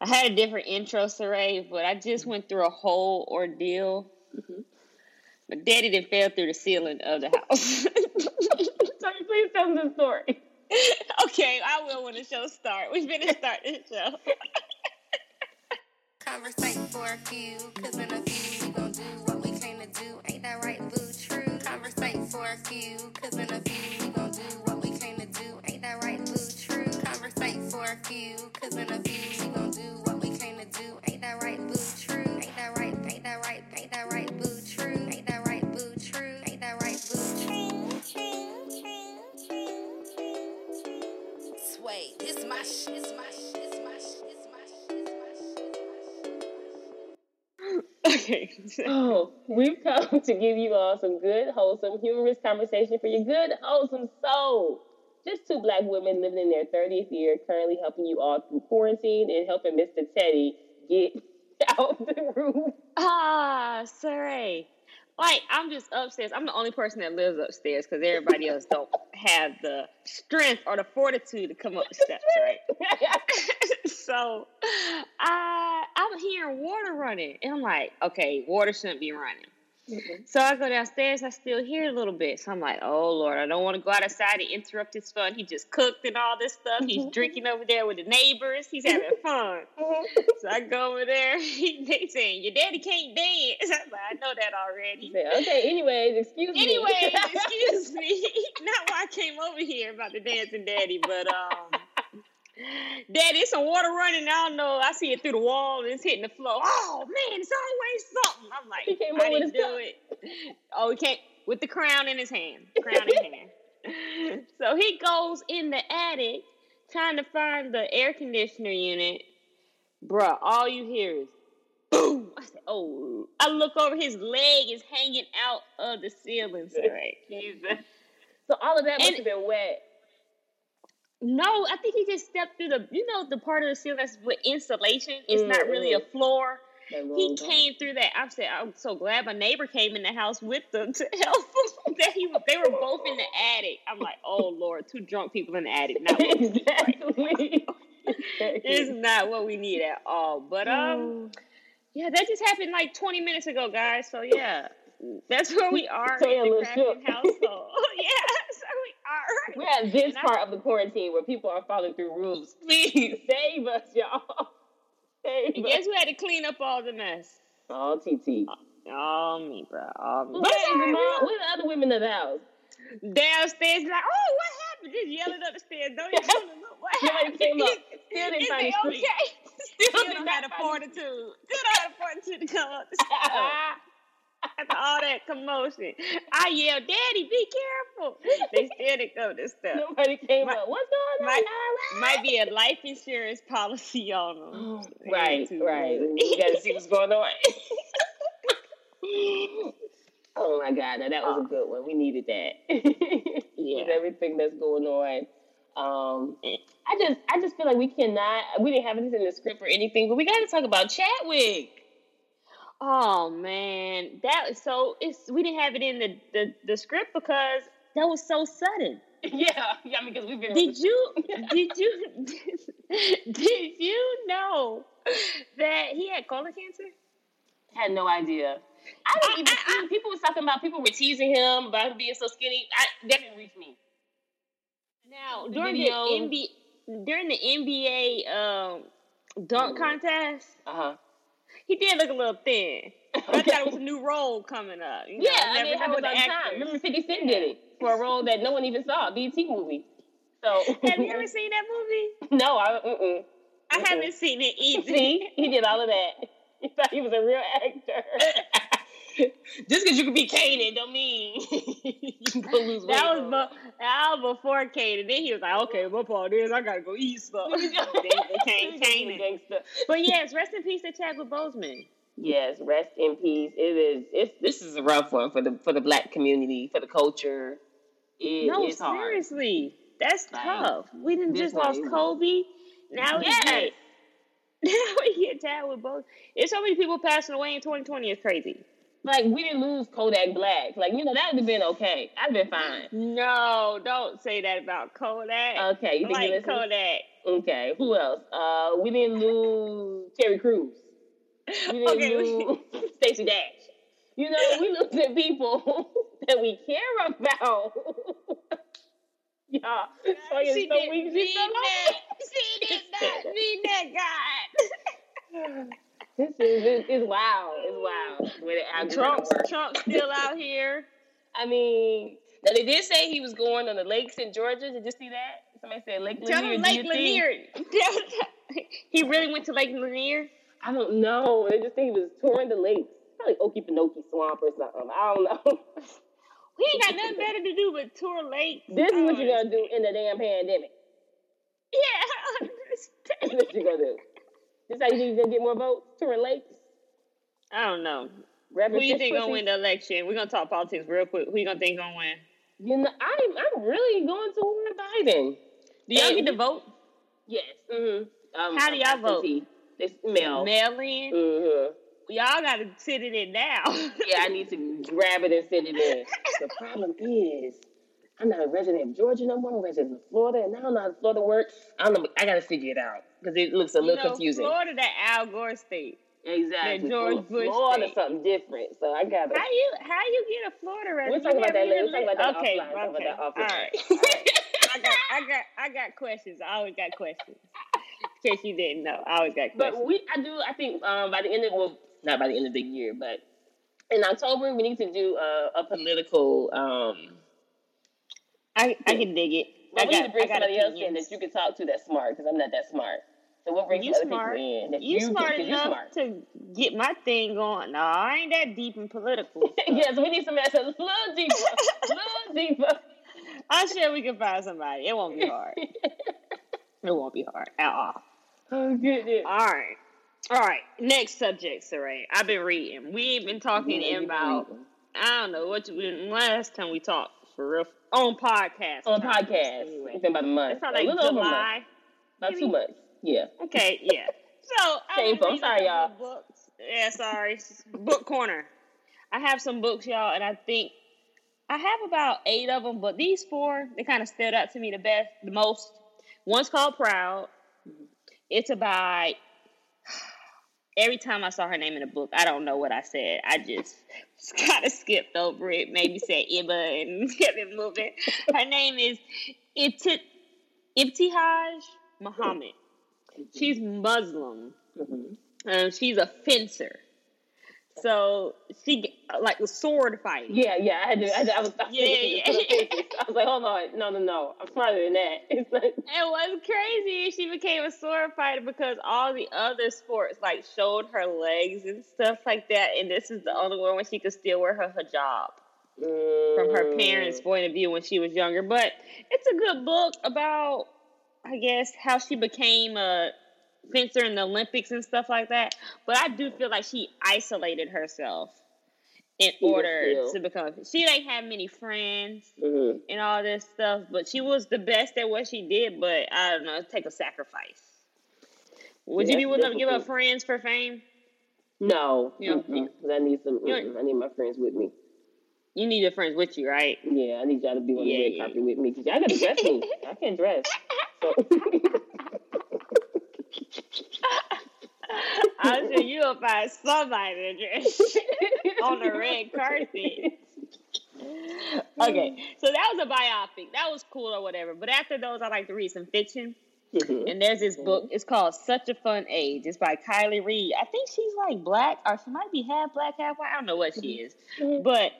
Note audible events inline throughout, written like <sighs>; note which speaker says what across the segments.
Speaker 1: I had a different intro, Saray, but I just went through a whole ordeal. Mm-hmm. My daddy didn't fell through the ceiling of the house. <laughs>
Speaker 2: so please tell the story. <laughs>
Speaker 1: okay, I will when the show starts. We've been to start this show. <laughs> Conversate for a few, cause in a few we gon' do what we came to do. Ain't that right, boo? True. Conversate for a few, cause in a few we gon' do what we came to do. Ain't that right, boo? True. Conversate for a few, cause in a few we gon'
Speaker 2: Okay. <laughs> oh, we've come to give you all some good, wholesome, humorous conversation for your good, wholesome soul. Just two black women living in their 30th year, currently helping you all through quarantine and helping Mr. Teddy get <laughs> out the room.
Speaker 1: Ah, sorry. Like I'm just upstairs. I'm the only person that lives upstairs because everybody else don't <laughs> have the strength or the fortitude to come up the steps, right? <laughs> so I I'm hearing water running, and I'm like, okay, water shouldn't be running. Mm-hmm. So I go downstairs. I still hear a little bit. So I'm like, oh Lord, I don't want to go out outside and interrupt his fun. He just cooked and all this stuff. He's mm-hmm. drinking over there with the neighbors. He's having fun. Mm-hmm. so I go over there. <laughs> they saying your daddy can't dance. <laughs> I'm like, I know that already.
Speaker 2: Okay. Anyways, excuse me.
Speaker 1: Anyways, excuse me. Not why I came over here about the dancing daddy, but um. Daddy, it's some water running. I don't know. I see it through the wall and it's hitting the floor. Oh man, it's always something. I'm like, he came I didn't do cup. it. Oh, he came with the crown in his hand. Crown in hand. <laughs> so he goes in the attic trying to find the air conditioner unit. Bruh, all you hear is boom. I said, oh. I look over, his leg is hanging out of the ceiling. Right? <laughs>
Speaker 2: So all of that must and, have been wet.
Speaker 1: No, I think he just stepped through the, you know, the part of the ceiling that's with insulation. It's mm-hmm. not really a mm-hmm. floor. He came through that. I said, I'm so glad my neighbor came in the house with them to help him. <laughs> that he, they were both in the attic. I'm like, oh Lord, two drunk people in the attic. Not <laughs> exactly. <laughs> it's not what we need at all. But um, yeah, that just happened like 20 minutes ago, guys. So yeah, that's where we are in the Crafton household. yeah.
Speaker 2: We're at this and part I, of the quarantine where people are following through rules. <laughs> Please save us, y'all.
Speaker 1: Save and us. guess who had to clean up all the mess?
Speaker 2: All TT.
Speaker 1: All me, bro. All me.
Speaker 2: What's the other women in the house?
Speaker 1: Downstairs, like, oh, what happened? Just yelling up the stairs. Don't even look. What happened? Came up. <laughs> Still didn't find okay? <laughs> Still, Still don't have the fortitude. Still don't have the fortitude to come up the stairs. After <laughs> all that commotion, I yelled, "Daddy, be careful!" They still didn't go this stuff.
Speaker 2: Nobody came might, up. What's going
Speaker 1: on? Might, might be a life insurance policy on
Speaker 2: them. right, right. You got to see what's going on. <laughs> oh my god, now that was a good one. We needed that. <laughs> yeah, With everything that's going on. Um, I just, I just feel like we cannot. We didn't have this in the script or anything, but we got to talk about Chadwick.
Speaker 1: Oh man, that was so. It's we didn't have it in the the, the script because that was so sudden. <laughs>
Speaker 2: Yeah, yeah, because we've been.
Speaker 1: Did you <laughs> did you <laughs> did you know that he had colon cancer?
Speaker 2: Had no idea. I didn't even I, I, people were talking about people were teasing him about him being so skinny. I, that didn't reach me.
Speaker 1: Now the during video, the NBA during the NBA um, dunk mm-hmm. contest, uh huh he did look a little thin. I thought it was a new role coming up.
Speaker 2: You know, yeah, I mean, it happened on time. Remember, Fifty Cent yeah. did it for a role that no one even saw, BT movie. So,
Speaker 1: have you <laughs> ever seen that movie?
Speaker 2: No, I. Mm-mm.
Speaker 1: I mm-mm. haven't seen it <laughs> either.
Speaker 2: See, he did all of that. <laughs> He thought he was a real actor. <laughs> Just because you can be Kanan don't mean <laughs> you can go lose
Speaker 1: weight. That was, be- before Kanan. Then he was like, okay, my part is I gotta go eat stuff. <laughs> then became Kanan. But yes, rest in peace to Chadwick Boseman.
Speaker 2: Yes, rest in peace. It is. It's this is a rough one for the for the black community for the culture. It,
Speaker 1: no, seriously, that's like, tough. We didn't just lost Kobe. Now yes. we get now we get Chadwick Boseman. It's so many people passing away in 2020. It's crazy.
Speaker 2: Like we didn't lose Kodak Black. Like you know that would have been okay. I'd have been fine.
Speaker 1: No, don't say that about Kodak.
Speaker 2: Okay, you think you
Speaker 1: like
Speaker 2: listen?
Speaker 1: Kodak.
Speaker 2: Okay, who else? Uh, we didn't lose Terry Crews. We didn't
Speaker 1: Okay.
Speaker 2: lose <laughs> Stacey Dash. You know, we losing people <laughs> that we care about. <laughs> yeah, so
Speaker 1: she
Speaker 2: so
Speaker 1: didn't mean that. She did not mean that, God.
Speaker 2: This is it's, it's wild. It's wild. way the
Speaker 1: Trump's. Trump's still out here. <laughs>
Speaker 2: I mean, now they did say he was going on the lakes in Georgia. Did you see that? Somebody said Lake
Speaker 1: Tell
Speaker 2: Lanier.
Speaker 1: him Lake? Lanier. <laughs> he really went to Lake Lanier.
Speaker 2: I don't know. They just think he was touring the lakes. Probably Okefenokee Swamp or something. I don't know. <laughs>
Speaker 1: We ain't got nothing better to do but tour lakes.
Speaker 2: This is what you're gonna do in the damn pandemic.
Speaker 1: Yeah.
Speaker 2: This is what you're gonna do. This how you gonna get more votes? to relate?
Speaker 1: I don't know.
Speaker 2: Rapping
Speaker 1: Who you think gonna win the election? We're gonna talk politics real quick. Who you gonna think gonna win?
Speaker 2: You know, I'm I'm really going to toward Biden.
Speaker 1: Do y'all get to vote?
Speaker 2: Yes. Mm-hmm. Um,
Speaker 1: How do y'all vote?
Speaker 2: It's mail.
Speaker 1: Mail in?
Speaker 2: Mm-hmm.
Speaker 1: Y'all gotta sit it in now.
Speaker 2: Yeah, I need to grab it and send it in. <laughs> the problem is, I'm not a resident of Georgia no more. I'm a resident of Florida, and I don't know how Florida works. I don't know. I gotta figure it out because it looks a
Speaker 1: You
Speaker 2: little
Speaker 1: know,
Speaker 2: confusing.
Speaker 1: Florida, that Al Gore state.
Speaker 2: Exactly.
Speaker 1: that George
Speaker 2: Florida,
Speaker 1: Bush
Speaker 2: Florida
Speaker 1: state.
Speaker 2: something different. So I gotta.
Speaker 1: How you how you get a Florida resident?
Speaker 2: We're
Speaker 1: talking
Speaker 2: about that later. We're talking about that
Speaker 1: li- okay,
Speaker 2: offline.
Speaker 1: Okay.
Speaker 2: that offline.
Speaker 1: right. All right. I got I got I got questions. I always got questions. In case you didn't know, I always got questions.
Speaker 2: But we, I do. I think um, by the end of well, not by the end of the year, but in October we need to do a, a political. Um,
Speaker 1: I I can dig it.
Speaker 2: well,
Speaker 1: I
Speaker 2: we
Speaker 1: got,
Speaker 2: need to bring somebody else in that you can talk to that's smart because I'm not that smart. So we'll bring
Speaker 1: You
Speaker 2: some other
Speaker 1: smart.
Speaker 2: people in that
Speaker 1: You
Speaker 2: you
Speaker 1: smart
Speaker 2: you're
Speaker 1: enough
Speaker 2: smart.
Speaker 1: to get my thing going. No, I ain't that deep in political. <laughs>
Speaker 2: yes, we need somebody that's a little deeper, a little deeper. <laughs>
Speaker 1: I'm sure we can find somebody. It won't be hard. <laughs> It won't be hard at all.
Speaker 2: oh goodness.
Speaker 1: All right. All right. Next subject, Saray. I've been reading. We ain't been talking
Speaker 2: Yeah,
Speaker 1: about. I don't know, what you, last time we talked for real, on podcast.
Speaker 2: on podcast.
Speaker 1: Anyway.
Speaker 2: It's been about a month.
Speaker 1: It's probably
Speaker 2: a
Speaker 1: like
Speaker 2: little over a month.
Speaker 1: July.
Speaker 2: About two months. Yeah.
Speaker 1: Okay, yeah. <laughs> So,
Speaker 2: Shameful. I'm sorry, y'all.
Speaker 1: Books. Yeah, sorry. Book corner. I have some books, y'all, and I think I have about eight of them, but these four, they kind of stood out to me the best, the most. One's called Proud. Mm-hmm. It's about every time I saw her name in a book, I don't know what I said. I just <laughs> kind of skipped over it, maybe said Iba and <laughs> kept it moving. Her name is Ibti- Ibtihaj Muhammad. She's Muslim.
Speaker 2: Mhm.
Speaker 1: Um, she's a fencer. So she like a sword fighting.
Speaker 2: Yeah, yeah. I had to. I, had to- I was. I was
Speaker 1: Yeah, yeah. <laughs>
Speaker 2: I was like, hold on, no, no, no. I'm smarter than that. <laughs> It's like,
Speaker 1: And what's crazy she became a sword fighter because all the other sports like showed her legs and stuff like that, and this is the only one where she could still wear her hijab from her parents'
Speaker 2: mm,
Speaker 1: point of view when she was younger. But it's a good book about, I guess, how she became a fencer in the Olympics and stuff like that. But I do feel like she isolated herself in
Speaker 2: Even
Speaker 1: order to become. She didn't have many friends
Speaker 2: mhm.
Speaker 1: and all this stuff, but she was the best at what she did. But I don't know, take a sacrifice. Would
Speaker 2: Yeah,
Speaker 1: you be willing to give up friends for fame?
Speaker 2: No,
Speaker 1: You don't
Speaker 2: mm-mm. 'Cause I need some. I need my friends with me.
Speaker 1: You need your friends with you, right?
Speaker 2: Yeah, I need y'all to be on
Speaker 1: Yeah,
Speaker 2: the red
Speaker 1: yeah.
Speaker 2: carpet with me because y'all gotta dress me. I can't dress. So. <laughs> <laughs>
Speaker 1: I'm sure you'll find somebody to dress on the red carpet. Okay, so that was a biopic. That was cool or whatever. But after those, I like to read some fiction.
Speaker 2: Mhm.
Speaker 1: And there's this book. Mm-hmm. It's called Such a Fun Age. It's by Kiley Reid. I think she's like black, or she might be half black, half white. I don't know what she is, mm-hmm. Mm-hmm. but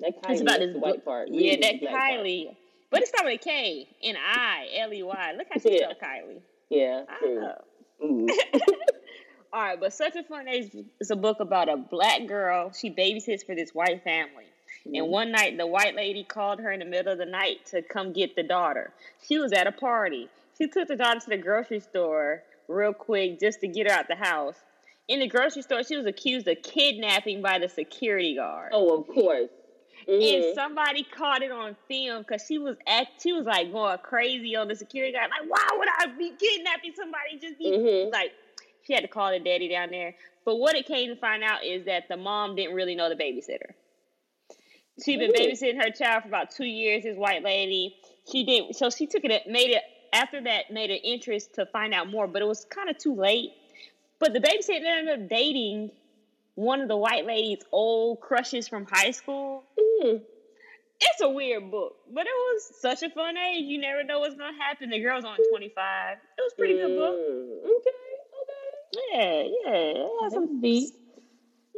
Speaker 2: That
Speaker 1: it's about this
Speaker 2: white part.
Speaker 1: Yeah, that
Speaker 2: black part.
Speaker 1: Kiley. But it's started with a K and I L E Y. Look how she
Speaker 2: Yeah.
Speaker 1: spelled Kiley.
Speaker 2: Yeah, true.
Speaker 1: know.
Speaker 2: Mhm. <laughs>
Speaker 1: All right, but such a fun age is a book about a black girl. She babysits for this white family. And one night, the white lady called her in the middle of the night to come get the daughter. She was at a party. She took the daughter to the grocery store real quick just to get her out the house. In the grocery store, she was accused of kidnapping by the security guard.
Speaker 2: Oh, of course.
Speaker 1: And
Speaker 2: Mhm.
Speaker 1: somebody caught it on film because she was at she was like going crazy on the security guard. Like, why would I be kidnapping somebody? Just be
Speaker 2: Mhm.
Speaker 1: like, She had to call the daddy down there. But what it came to find out is that the mom didn't really know the babysitter. She'd been babysitting her child for about two years. This white lady, she didn't. So she took it, made it after that, made an interest to find out more. But it was kind of too late. But the babysitter ended up dating one of the white lady's old crushes from high school. Mm. It's a weird book, but it was such a fun age. You never know what's gonna happen. The girl's only twenty five. It was pretty mm. good book. Mm, okay, okay. Yeah, yeah. It had some deep.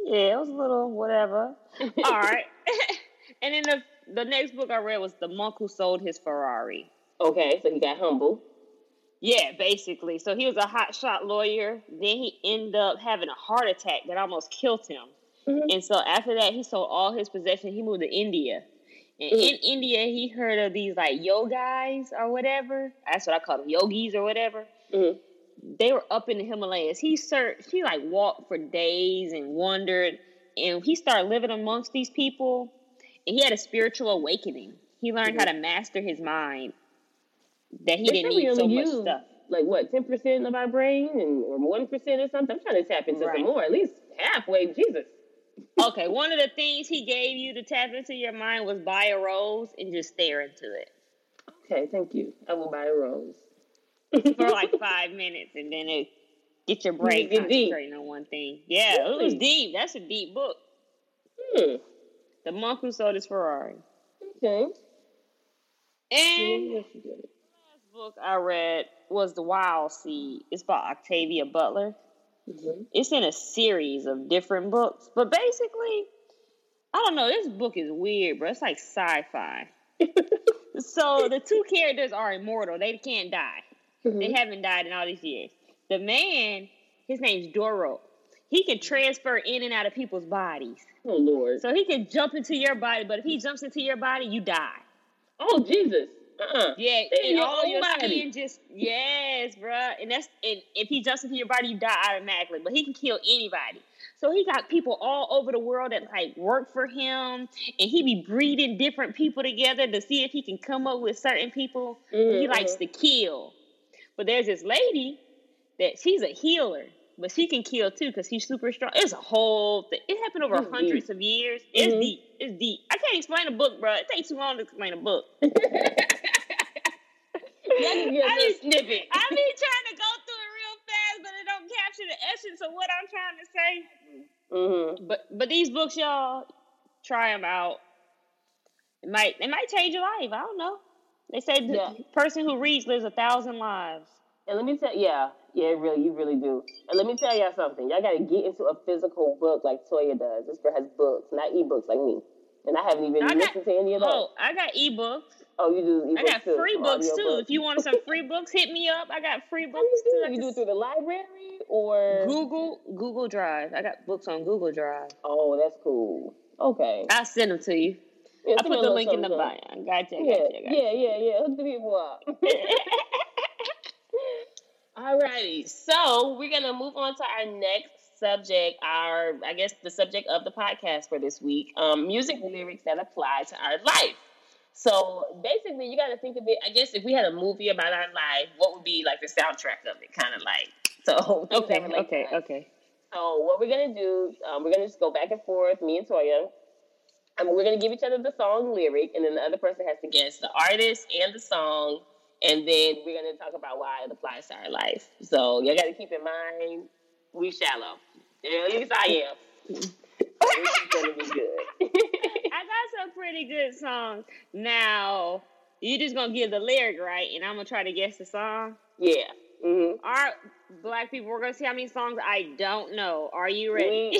Speaker 1: Yeah, it was a little whatever. <laughs> All right. <laughs> and then the the next book I read was The Monk Who Sold His Ferrari.
Speaker 2: Okay, so he got humble.
Speaker 1: Yeah, basically. So he was a hotshot lawyer. Then he ended up having a heart attack that almost killed him. Mm-hmm. And so after that, he sold all his possessions. He moved to India. And mm-hmm. in India, he heard of these like yogis or whatever. That's what I call them, yogis or whatever. Mm-hmm. They were up in the Himalayas. He searched. He like walked for days and wandered, and he started living amongst these people. And he had a spiritual awakening. He learned how mm-hmm. to master his mind that he didn't need so much stuff.
Speaker 2: Like what, ten percent of our brain and or one percent or something? I'm trying to tap into right. some more, at least halfway. Jesus.
Speaker 1: Okay, one of the things he gave you to tap into your mind was buy a rose and just stare into it.
Speaker 2: Okay, thank you. I will buy a rose.
Speaker 1: For like <laughs> five minutes and then it get your brain concentrating on one thing. Yeah, really? it was deep. That's a deep book. Hmm. The monk who sold his Ferrari. Okay. And the last book I read was The Wild Seed. It's by Octavia Butler. Mm-hmm. It's in a series of different books, but basically, I don't know. This book is weird, bro. It's like sci-fi. <laughs> so the two characters are immortal. They can't die. Mm-hmm. They haven't died in all these years. The man, his name's Doro. He can transfer in and out of people's bodies.
Speaker 2: Oh Lord!
Speaker 1: So he can jump into your body, but if he jumps into your body, you die.
Speaker 2: Oh Jesus!
Speaker 1: Uh-uh. Yeah, and all your body. skin just yes, bruh. And that's and if he jumps into your body, you die automatically. But he can kill anybody. So he got people all over the world that like work for him, and he be breeding different people together to see if he can come up with certain people mm-hmm. he likes to kill. But there's this lady that she's a healer, but she can kill too because she's super strong. It's a whole thing. It happened over it's hundreds of years. It's mm-hmm. deep. It's deep. I can't explain a book, bro. It takes too long to explain a book. <laughs> I be, snippet. I be trying to go through it real fast, but it don't capture the essence of what I'm trying to say. Mm-hmm. But but these books, y'all, try them out. It might it might change your life. I don't know. They say the yeah. person who reads lives a thousand lives.
Speaker 2: And let me tell yeah, yeah, really, you really do. And let me tell y'all something. Y'all got to get into a physical book like Toya does. This girl has books, not ebooks like me. And I haven't even I listened got, to any of those. Oh,
Speaker 1: I got ebooks.
Speaker 2: Oh, you do.
Speaker 1: I got too, free oh, books too. Books. If you want some free <laughs> books, hit me up. I got free books
Speaker 2: you too. You do it through the library or
Speaker 1: Google Google Drive. I got books on Google Drive.
Speaker 2: Oh, that's cool. Okay,
Speaker 1: I'll send them to you. Yeah, I put the link in the bio. Gotcha,
Speaker 2: yeah,
Speaker 1: gotcha,
Speaker 2: gotcha. Yeah, yeah, yeah. Hook the people up. <laughs> Alrighty, so we're gonna move on to our next subject. Our, I guess, the subject of the podcast for this week: um, music lyrics that apply to our life. So basically, you got to think of it. I guess if we had a movie about our life, what would be like the soundtrack of it? Kind of like <laughs> so.
Speaker 1: Okay, okay, okay.
Speaker 2: So what we're gonna do? Um, we're gonna just go back and forth, me and Toya. Um, we're gonna give each other the song lyric, and then the other person has to guess the artist and the song, and then we're gonna talk about why it applies to our life. So y'all got to keep in mind we shallow. At least I am. this is gonna be good. <laughs>
Speaker 1: some pretty good songs. Now, you're just gonna give the lyric right, and I'm gonna try to guess the song.
Speaker 2: Yeah. Mm-hmm.
Speaker 1: All right, black people, we're gonna see how many songs I don't know. Are you ready?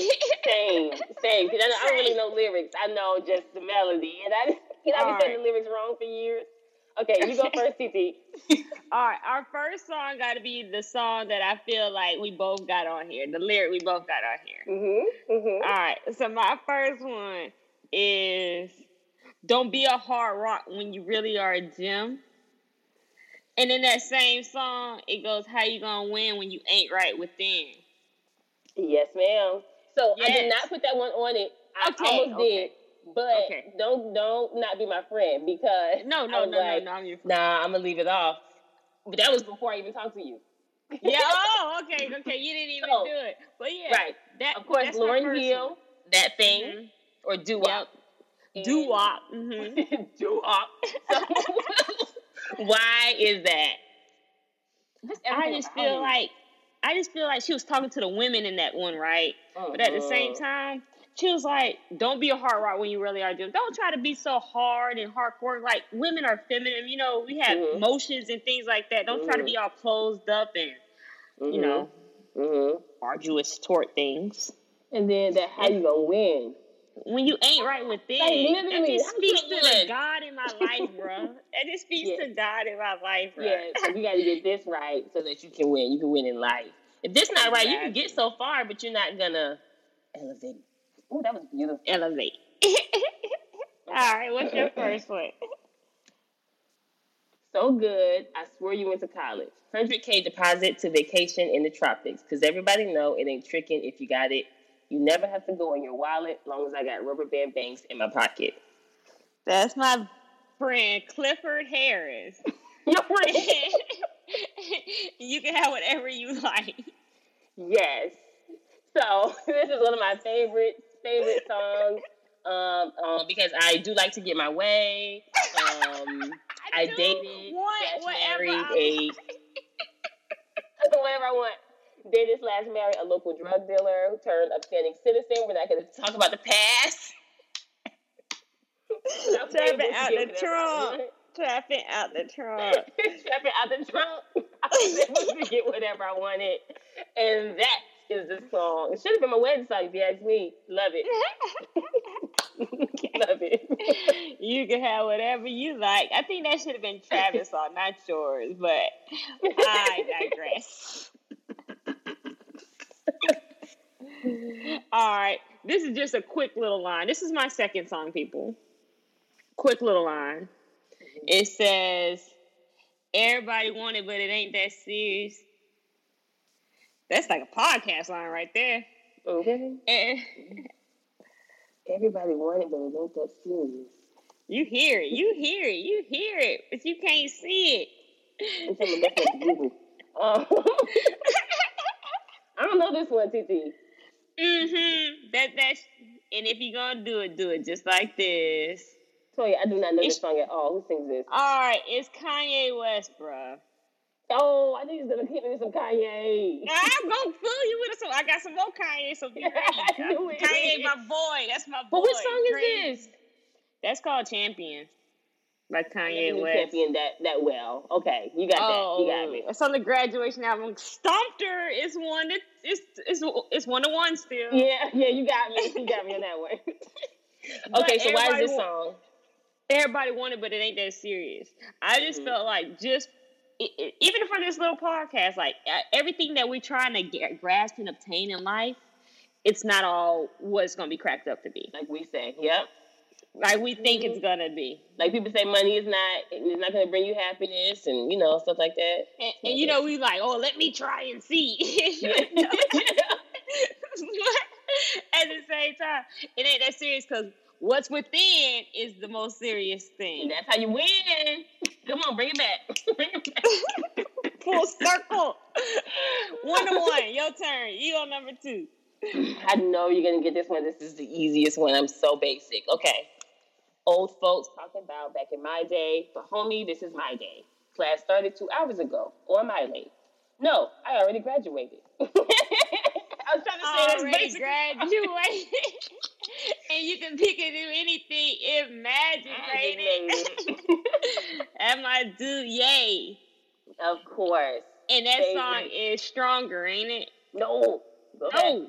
Speaker 2: same, same. Because I, I, don't really know lyrics. I know just the melody, and I, you know, I've been saying the lyrics wrong for years. Okay, you go first, TT.
Speaker 1: All right, our first song got to be the song that I feel like we both got on here. The lyric we both got on here. Mm-hmm, mm-hmm. All right, so my first one is don't be a hard rock when you really are a gem. And in that same song, it goes, How you gonna win when you ain't right within?
Speaker 2: Yes, ma'am. So yes. I did not put that one on it. I okay, almost okay. did. But okay. don't don't not be my friend because
Speaker 1: no no no, like, no no I'm your friend.
Speaker 2: Nah, I'm gonna leave it off. But that was before I even talked to you.
Speaker 1: yeah. <laughs> Oh, okay. okay, you didn't even
Speaker 2: So,
Speaker 1: do it. But yeah,
Speaker 2: Right.
Speaker 1: that
Speaker 2: Of course,
Speaker 1: Lauryn
Speaker 2: Hill, that thing,
Speaker 1: Mhm.
Speaker 2: or doo wop.
Speaker 1: Doo wop. Mm-hmm. <laughs>
Speaker 2: doo wop. <laughs> why is that? Just
Speaker 1: I just feel like I just feel like she was talking to the women in that one, right? But at the same time, she was like, "Don't be a hard rock when you really are doing. Don't try to be so hard and hardcore. Like women are feminine. You know, we have
Speaker 2: Mhm.
Speaker 1: emotions and things like that. Don't try to be all closed up and
Speaker 2: Mhm.
Speaker 1: you know
Speaker 2: Mhm.
Speaker 1: arduous tort things.
Speaker 2: And then that how you gonna win?
Speaker 1: When you ain't right with this,
Speaker 2: Like,
Speaker 1: that
Speaker 2: literally,
Speaker 1: just
Speaker 2: how
Speaker 1: speaks to the? God in my life, bro. That just speaks
Speaker 2: Yeah.
Speaker 1: to God in my life, bro.
Speaker 2: Yeah, so you got to get this right so that you can win. You can win in life. If this not right, you can get so far, but you're not gonna elevate. Oh, that was beautiful.
Speaker 1: Elevate. <laughs> all right, what's your first one?
Speaker 2: So good. I swear you went to college. 100K deposit to vacation in the tropics. Because everybody know it ain't tricking if you got it. You never have to go in your wallet long as I got rubber band banks in my pocket.
Speaker 1: That's my friend Clifford Harris. <laughs> <laughs>
Speaker 2: Your friend.
Speaker 1: you can have whatever you like.
Speaker 2: Yes. So this is one of my favorite favorite songs. Um, um, because I do like to get my way. Um, <laughs> I
Speaker 1: do
Speaker 2: dated,
Speaker 1: want
Speaker 2: married a <laughs> whatever I want. Dated slash married a local drug dealer who turned upstanding citizen. We're not going to talk about the past. <laughs>
Speaker 1: Trapping out the trunk. Trapping out the trunk.
Speaker 2: Trapping out the trunk. I was able to get whatever I wanted, and that is the song. It should have been my wedding song if you ask me. Love it. <laughs> Love it.
Speaker 1: you can have whatever you like. I think that should have been Travis' <laughs> song, not yours, but I digress. <laughs> All right. This is just a quick little line. This is my second song, people. Quick little line. Mm-hmm. It says, Everybody want it, but it ain't that serious. That's like a podcast line right there.
Speaker 2: Okay.
Speaker 1: And
Speaker 2: Everybody wanted, it, but it ain't that serious.
Speaker 1: you hear it, you hear it, you hear it, but you can't see it.
Speaker 2: I'm telling you, that's what you do. Um, <laughs> I don't know this one, TT.
Speaker 1: Mm-hmm. That that's and if you're gonna do it, do it just like this.
Speaker 2: Toya, I do not know this song at all. Who sings this?
Speaker 1: All right, it's Kanye West, bruh.
Speaker 2: Oh, I think he's gonna hit me with some Kanye.
Speaker 1: I'm gonna fill you with some. I got some more Kanye, so be <laughs> ready.
Speaker 2: I knew it.
Speaker 1: Kanye, my boy. That's my boy.
Speaker 2: But which song is this?
Speaker 1: That's called Champion by Kanye West.
Speaker 2: Champion that that well. Okay, you got that. You got me.
Speaker 1: Oh, it's on the graduation album. Stompter is one that it's it's it's one to one still.
Speaker 2: Yeah, yeah, you got me. You got me on that one. <laughs> Okay, so why is this song?
Speaker 1: everybody wanted, but it ain't that serious. I just
Speaker 2: Mhm.
Speaker 1: felt like just even for this little podcast, like everything that we're trying to get, grasp and obtain in life, it's not all what it's gonna be cracked up to be.
Speaker 2: Like we say, yep.
Speaker 1: Like we think
Speaker 2: Mhm.
Speaker 1: it's gonna be.
Speaker 2: Like people say, money is not it's not gonna bring you happiness, and you know stuff like that.
Speaker 1: And, and you know, we like, oh, let me try and see. <laughs> <laughs> <laughs> At the same time, it ain't that serious because what's within is the most serious thing.
Speaker 2: That's how you win. Come on, bring it back. <laughs> bring it back. <laughs>
Speaker 1: Full circle. one to one. Your turn. You on number two.
Speaker 2: I know you're gonna get this one. This is the easiest one. I'm so basic. Okay. Old folks talking about back in my day, but homie, this is my day. Class started two hours ago. Or am I late? No, I already graduated. <laughs> I was trying to say this
Speaker 1: Already
Speaker 2: basic.
Speaker 1: graduated. <laughs> and you can pick and do anything. Imagine, baby. <laughs> <laughs> That my dude, yay.
Speaker 2: of course.
Speaker 1: And that
Speaker 2: Favorite.
Speaker 1: song is stronger, ain't it?
Speaker 2: No. Go.
Speaker 1: Oh.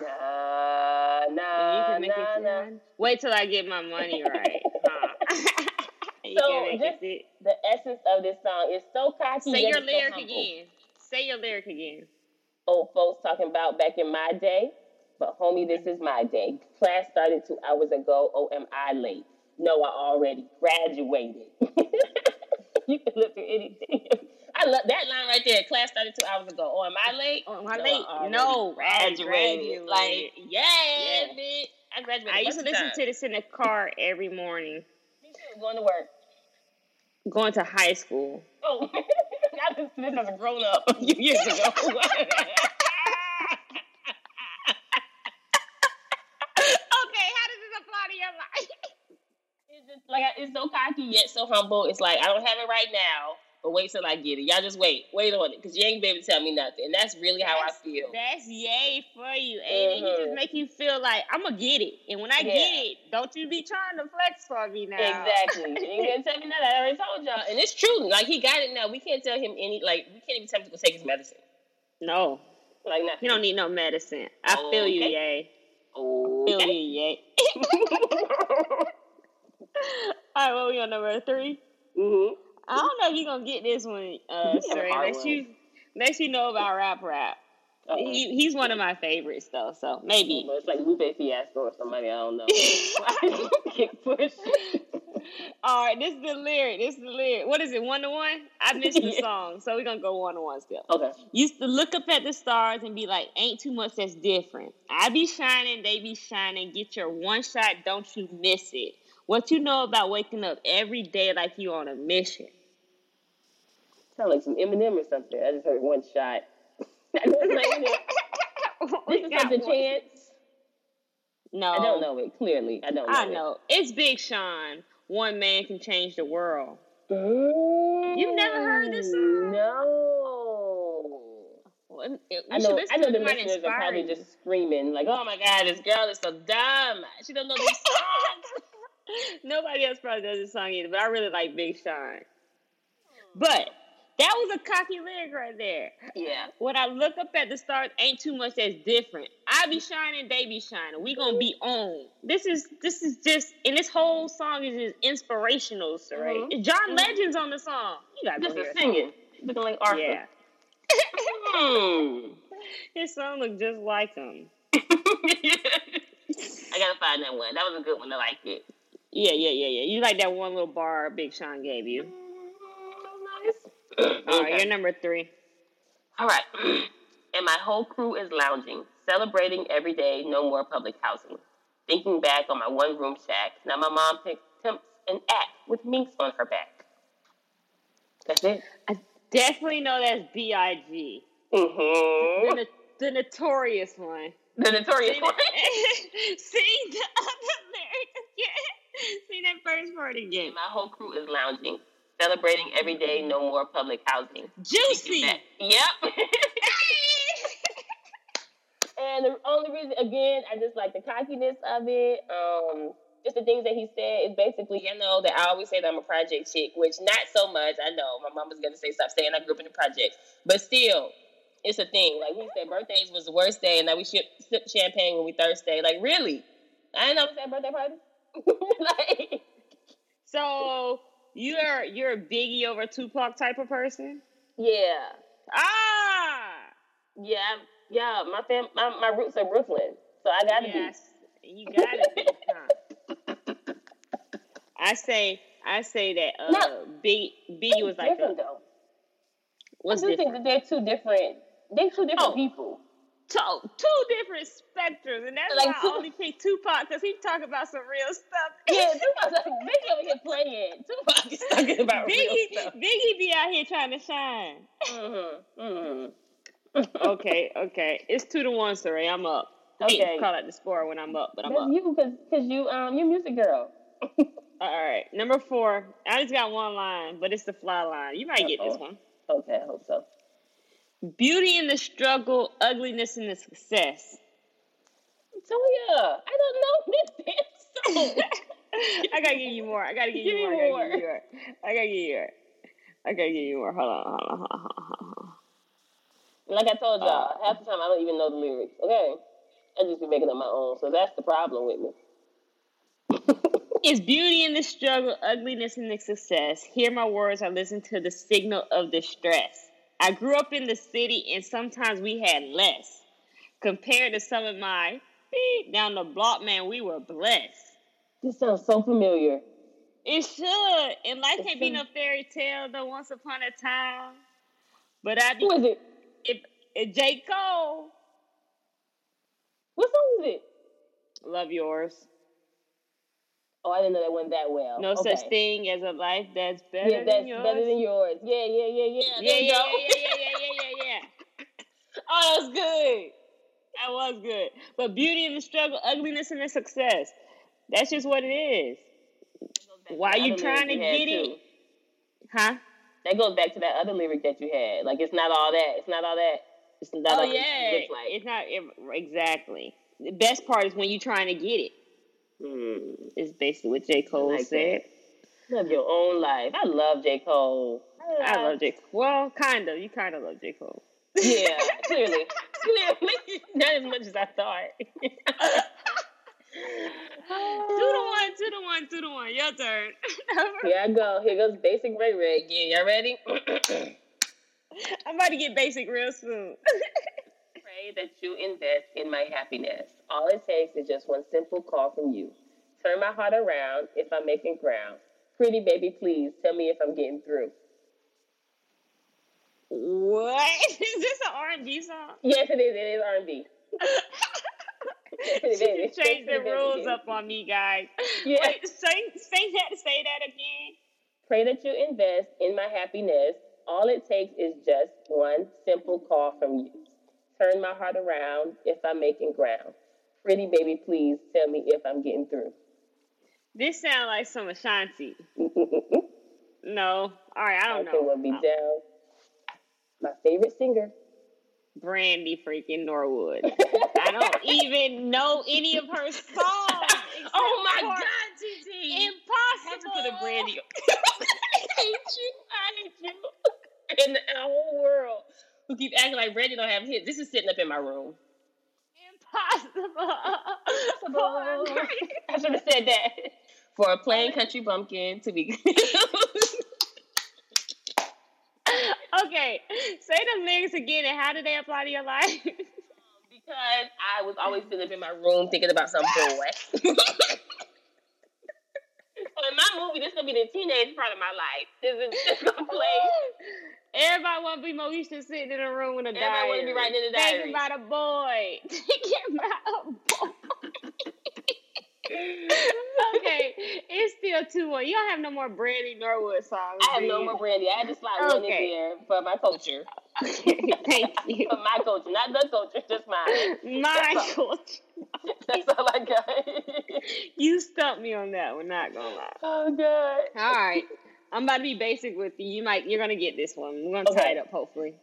Speaker 2: Nah, nah,
Speaker 1: you can make
Speaker 2: nah,
Speaker 1: it
Speaker 2: nah.
Speaker 1: Wait till I get my money right. Huh?
Speaker 2: So, just-
Speaker 1: it.
Speaker 2: The essence of this song is so cocky.
Speaker 1: Say your
Speaker 2: it's so
Speaker 1: lyric again. Say your lyric again.
Speaker 2: old folks talking about back in my day, but homie, this is my day. Class started two hours ago. Oh, am I late? No, I already graduated. <laughs> you can look through anything. I love that line right there. Class started two hours ago. Oh, am I late?
Speaker 1: Oh, am I
Speaker 2: No,
Speaker 1: late?
Speaker 2: I
Speaker 1: No,
Speaker 2: graduated.
Speaker 1: graduated.
Speaker 2: Like, yeah,
Speaker 1: Yeah.
Speaker 2: bitch. I graduated.
Speaker 1: I used to listen
Speaker 2: time?
Speaker 1: to this in the car every morning
Speaker 2: Me too, Going to work.
Speaker 1: going to high school.
Speaker 2: Oh, I this has grown up a few years ago. <laughs> just like it's so cocky yet so humble. It's like I don't have it right now, but wait till I get it. Y'all just wait, wait on it, because you ain't be able to tell me nothing. And that's really how
Speaker 1: that's,
Speaker 2: I feel.
Speaker 1: That's yay for you, and mm-hmm. he just make you feel like I'm gonna get it. And when I yeah. get it, don't you be trying to flex for me now.
Speaker 2: Exactly. you ain't gonna tell me nothing. I already told y'all, and it's true. Like he got it now. We can't tell him any. Like we can't even tell him to go take his medicine.
Speaker 1: No.
Speaker 2: Like nothing.
Speaker 1: He don't need no medicine. I feel you, yay.
Speaker 2: Okay.
Speaker 1: Feel you, yay. <laughs> <laughs> <laughs> All right, what we on number 3
Speaker 2: Mm-hmm.
Speaker 1: I don't know if you're gonna get this one, uh, sir. Unless you, unless you know about rap rap. Uh-oh. He, he's one of my favorites though, so maybe.
Speaker 2: It's like Lupe Fiasco or somebody. I don't know. Kick <laughs> push. <laughs>
Speaker 1: All right, this is the lyric. This is the lyric. What is it? One to one? I missed the song, so we're gonna go one to one still.
Speaker 2: Okay.
Speaker 1: Used to look up at the stars and be like, "Ain't too much that's different." I be shining, they be shining. Get your one shot, don't you miss it. What you know about waking up every day like you on a mission?
Speaker 2: Sound like some Eminem or something. I just heard one shot. <laughs> <laughs> this is something chance.
Speaker 1: No,
Speaker 2: I don't know it clearly. I don't. Know I
Speaker 1: know
Speaker 2: it.
Speaker 1: it's Big Sean. One man can change the world. You've never heard this song?
Speaker 2: No. Well, I know. I know the listeners are probably just screaming like, "Oh my god, this girl is so dumb. She don't know these songs." <laughs> <laughs>
Speaker 1: Nobody else probably does this song either, but I really like Big Sean. But that was a cocky lyric right there.
Speaker 2: Yeah.
Speaker 1: When I look up at the stars, ain't too much that's different. I be shining, they be shining. We gonna be on. This is this is just and this whole song is just inspirational, sir. Right? Mm-hmm. John mm-hmm. Legend's on the song. You gotta
Speaker 2: just go singing, looking like Arthur.
Speaker 1: Yeah.
Speaker 2: Hmm. <laughs>
Speaker 1: His song look just like him. <laughs>
Speaker 2: I gotta find that one. That was a good one. I like it.
Speaker 1: Yeah, yeah, yeah, yeah. You like that one little bar Big Sean gave you.
Speaker 2: Nice.
Speaker 1: All right, you're number three.
Speaker 2: All right. <clears throat> and my whole crew is lounging, celebrating every day, no more public housing. Thinking back on my one room shack, now my mom pimps an act with minks on her back. That's it.
Speaker 1: I definitely know that's B.I.G.
Speaker 2: Mm-hmm.
Speaker 1: The, the notorious one.
Speaker 2: The notorious one. <laughs>
Speaker 1: Sing the other lyrics <laughs> again. <laughs> See that first part again.
Speaker 2: My whole crew is lounging, celebrating every day. No more public housing.
Speaker 1: Juicy.
Speaker 2: Yep. <laughs> and the only reason, again, I just like the cockiness of it. Um, just the things that he said is basically, you know, that I always say that I'm a project chick, which not so much. I know my mom was gonna say stop saying I grew up in the projects, but still, it's a thing. Like he said, birthdays was the worst day, and that we sip, sip champagne when we Thursday. Like really, I didn't know was birthday party. <laughs> like,
Speaker 1: so you're you're a Biggie over Tupac type of person.
Speaker 2: Yeah.
Speaker 1: Ah.
Speaker 2: Yeah, yeah. My fam, my, my roots are Brooklyn, so I gotta
Speaker 1: yes, be. You gotta be. I say, I say that uh, no, Biggie, Biggie was like
Speaker 2: a, though.
Speaker 1: What's
Speaker 2: I do
Speaker 1: different?
Speaker 2: think that they're two different. They're two different oh. people
Speaker 1: two, two different spectrums, and that's like, why I only picked Tupac because he talk about some real stuff.
Speaker 2: Yeah, Tupac's like Biggie over here playing. Tupac is talking about Biggie, real stuff.
Speaker 1: Biggie be out here trying to shine.
Speaker 2: Mm-hmm. Mm-hmm.
Speaker 1: okay, okay, it's two to one, Saray. I'm up. Okay, call out the score when I'm up, but I'm
Speaker 2: that's
Speaker 1: up.
Speaker 2: You, because because you um you music girl. <laughs>
Speaker 1: All right, number four. I just got one line, but it's the fly line. You might Uh-oh. get this one.
Speaker 2: Okay, I hope so.
Speaker 1: Beauty in the struggle, ugliness in the success.
Speaker 2: Toya, I don't know <laughs> this damn song.
Speaker 1: I gotta give you more. I gotta give, give you more. more. I gotta give you more. I gotta give you more. I gotta give you more. Hold on, hold on, hold on, hold on.
Speaker 2: Like I told y'all, uh, half the time I don't even know the lyrics. Okay, I just be making up my own. So that's the problem with me.
Speaker 1: Is beauty in the struggle, ugliness in the success. Hear my words. I listen to the signal of distress. I grew up in the city, and sometimes we had less compared to some of my eh, down the block. Man, we were blessed.
Speaker 2: This sounds so familiar.
Speaker 1: It should. And life can't be no fairy tale though. Once upon a time, but I
Speaker 2: who is it?
Speaker 1: If, if J Cole.
Speaker 2: What song is it?
Speaker 1: Love yours.
Speaker 2: Oh, I didn't know that went that well.
Speaker 1: No
Speaker 2: okay.
Speaker 1: such thing as a life that's better
Speaker 2: Yeah, that's
Speaker 1: than yours.
Speaker 2: better than yours. Yeah, yeah, yeah, yeah.
Speaker 1: yeah, yeah, yeah, yeah, yeah, yeah, yeah, yeah, yeah. <laughs> Oh, that was good. That was good. But beauty in the struggle, ugliness in the success. That's just what it is. Why are
Speaker 2: you
Speaker 1: trying to
Speaker 2: you
Speaker 1: get it?
Speaker 2: too.
Speaker 1: Huh?
Speaker 2: That goes back to that other lyric that you had. Like it's not all that. It's not all that. It's not
Speaker 1: Oh
Speaker 2: all
Speaker 1: yeah,
Speaker 2: it looks like.
Speaker 1: it's not it- exactly. The best part is when you're trying to get it.
Speaker 2: Mm.
Speaker 1: Is basically what J Cole
Speaker 2: like that.
Speaker 1: said.
Speaker 2: Live your own life. I love J. Cole.
Speaker 1: I love J. Cole. Well, kind of. You kind of love J Cole.
Speaker 2: Yeah, <laughs> clearly. clearly. <laughs> Not as much as I thought. <laughs>
Speaker 1: Two to one, two to one, two to one. Your turn.
Speaker 2: Here I go. Here goes basic Ray Ray again. Y'all ready?
Speaker 1: I'm about to get basic real soon.
Speaker 2: Pray that you invest in my happiness. All it takes is just one simple call from you. Turn my heart around if I'm making ground. Pretty baby, please tell me if I'm getting through.
Speaker 1: what? <laughs> Is this an R&B song?
Speaker 2: Yes, it is. It is R&B. <laughs> Pretty
Speaker 1: She
Speaker 2: baby.
Speaker 1: can change the rules up on me, guys.
Speaker 2: Yeah.
Speaker 1: Wait, say, say that, say that again.
Speaker 2: Pray that you invest in my happiness. All it takes is just one simple call from you. Turn my heart around if I'm making ground. Pretty baby, please tell me if I'm getting through.
Speaker 1: This sounds like some Ashanti. No. All right, I don't
Speaker 2: Okay,
Speaker 1: know.
Speaker 2: will be down. My favorite singer.
Speaker 1: Brandy freaking Norwood. <laughs> I don't even know any of her songs.
Speaker 2: Oh my
Speaker 1: except for
Speaker 2: God, TT!
Speaker 1: Impossible.
Speaker 2: had to put a Brandy. <laughs> I hate you. I hate you. In the whole world who keep acting like Brandy don't have hits. This is sitting up in my room.
Speaker 1: Impossible. <laughs>
Speaker 2: I should have said that. For a plain country bumpkin to be. <laughs>
Speaker 1: okay, say the lyrics again and how do they apply to your life? <laughs>
Speaker 2: because I was always sitting up in my room thinking about some boy. so in my movie, this is gonna be the teenage part of my life. This is just gonna play.
Speaker 1: Everybody want to be Moesha sitting in a room with a
Speaker 2: Everybody
Speaker 1: diary.
Speaker 2: wanna be writing in the diary.
Speaker 1: Thinking about a boy. <laughs> Thinking about a boy. <laughs> okay, it's still two one. You don't have no more Brandy Norwood songs.
Speaker 2: I have no more brandy. I had to slide one in there for my culture.
Speaker 1: Okay, <laughs> thank you.
Speaker 2: For my culture, not the culture, just mine.
Speaker 1: Michael,
Speaker 2: That's all I got.
Speaker 1: you stumped me on that one. Not gonna lie.
Speaker 2: oh god.
Speaker 1: All right, I'm about to be basic with you. You might, you're gonna get this one. We're gonna tie it up, hopefully.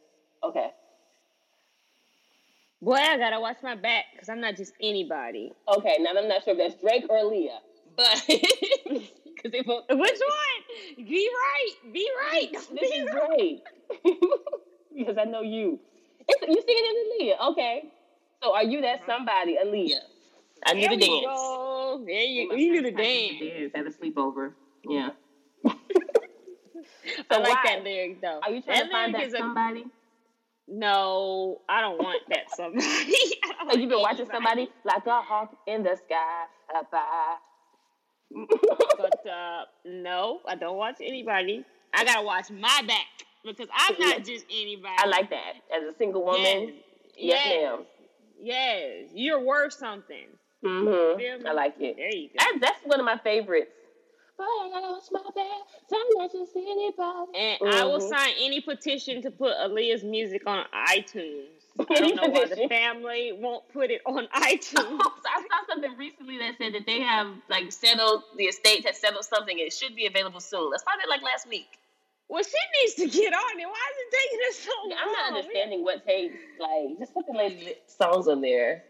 Speaker 2: Okay.
Speaker 1: Boy, I gotta watch my back because I'm not just anybody.
Speaker 2: Okay. Now I'm not sure if that's Drake or Aaliyah, but <laughs> because they both.
Speaker 1: Which one? Be right. Be right.
Speaker 2: This
Speaker 1: Be
Speaker 2: is
Speaker 1: right.
Speaker 2: great <laughs> because I know you. It's, you singing in Aaliyah, okay? So are you that uh-huh. somebody, Aaliyah? I knew
Speaker 1: There
Speaker 2: the dance.
Speaker 1: go. There you oh,
Speaker 2: My
Speaker 1: go. You knew the
Speaker 2: friends
Speaker 1: dance.
Speaker 2: At a sleepover. Yeah.
Speaker 1: I <laughs>
Speaker 2: So
Speaker 1: like
Speaker 2: why?
Speaker 1: that lyric though.
Speaker 2: Are you trying
Speaker 1: that
Speaker 2: to find that
Speaker 1: is a-
Speaker 2: somebody?
Speaker 1: No, I don't want that somebody. <laughs> I don't
Speaker 2: Have you been watching somebody like a hawk in the sky? Bye.
Speaker 1: But uh, no, I don't watch anybody. I gotta watch my back because I'm not just anybody.
Speaker 2: I like that. As a single woman, yes,
Speaker 1: Yes,
Speaker 2: ma'am.
Speaker 1: yes, you're worth something.
Speaker 2: Mm-hmm. I like it.
Speaker 1: There you go.
Speaker 2: That, that's one of my favorites. I gotta my back. So I'm just anybody.
Speaker 1: And I will
Speaker 2: Mhm.
Speaker 1: sign any petition to put Aaliyah's music on iTunes. <laughs> I don't know why the family won't put it on iTunes. <laughs>
Speaker 2: I saw something recently that said that they have like settled the estate has settled something it should be available soon. I saw that like last week.
Speaker 1: well, she needs to get on it. Why is it taking us so long?
Speaker 2: I'm not understanding what takes like just put the lady songs on there.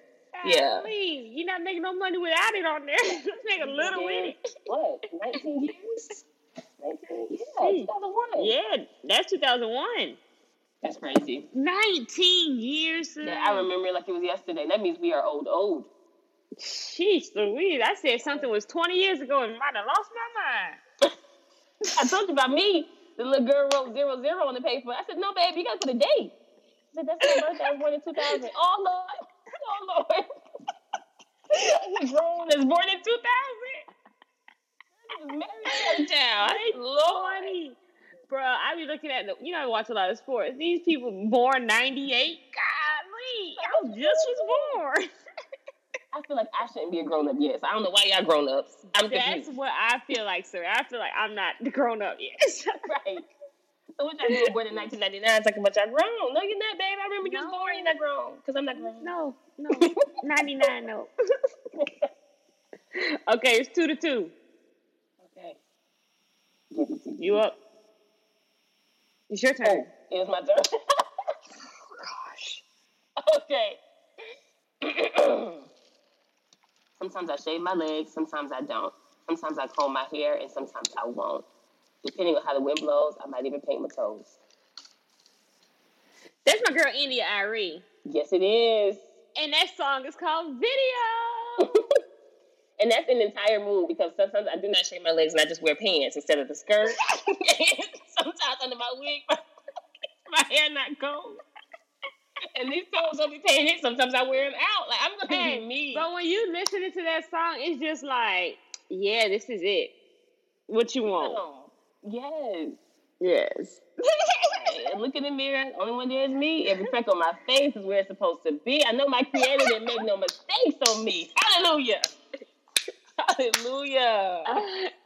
Speaker 1: Yeah.
Speaker 2: Yeah.
Speaker 1: Please, you're not making no money without it on there. <laughs> Let's make a little with it.
Speaker 2: What? 19 <laughs> years? 19 yeah,
Speaker 1: Hmm.
Speaker 2: 2001.
Speaker 1: Yeah, that's 2001.
Speaker 2: That's crazy.
Speaker 1: 19 years.
Speaker 2: Yeah, I remember it like it was yesterday. That means we are old, old.
Speaker 1: Jeez Louise, I said something was 20 years ago and might have lost my mind. <laughs>
Speaker 2: I told you about me. The little girl wrote zero zero on the paper. I said, no, baby, you gotta put a date. I said, that's my birthday. I was born in 2000. Oh, Lord. Oh, Lord. <laughs> Grown. I was born in 2000. I married in town. Lord.
Speaker 1: Bro, I be looking at the, you know, I watch a lot of sports. These people born 98. Golly, I just was born. <laughs>
Speaker 2: I feel like I shouldn't be a grown up yet. So I don't know why y'all grown ups. I'm
Speaker 1: That's
Speaker 2: confused.
Speaker 1: what I feel like, sir. I feel like I'm not grown up yet. <laughs>
Speaker 2: right. So what y'all doing born in 1999 talking about y'all grown? No, you're not, babe. I remember you was born. You're not grown because I'm not grown.
Speaker 1: no, no, <laughs> ninety nine. No. <laughs> okay, it's two to two.
Speaker 2: Okay. Give it to
Speaker 1: You up? It's your turn.
Speaker 2: Oh, it's my turn. <laughs>
Speaker 1: Gosh.
Speaker 2: okay. <clears throat> sometimes I shave my legs, sometimes I don't. Sometimes I comb my hair, and sometimes I won't. Depending on how the wind blows, I might even paint my toes.
Speaker 1: That's my girl India.Arie,
Speaker 2: Yes, it is.
Speaker 1: and that song is called Video. <laughs>
Speaker 2: and that's an entire mood because sometimes I do not shave my legs and I just wear pants instead of the skirt. <laughs> sometimes under my wig, <laughs> my, my hair not combed. And these toes don't be painted. Sometimes I wear them out. Like I'm gonna
Speaker 1: Hey,
Speaker 2: be me.
Speaker 1: But when you listening to that song, it's just like, yeah, this is it. What you want?
Speaker 2: Oh, yes.
Speaker 1: Yes.
Speaker 2: and look in the mirror. Only one there is me. Every freck on my face is where it's supposed to be. I know my creator didn't make no mistakes on me. Hallelujah. Hallelujah.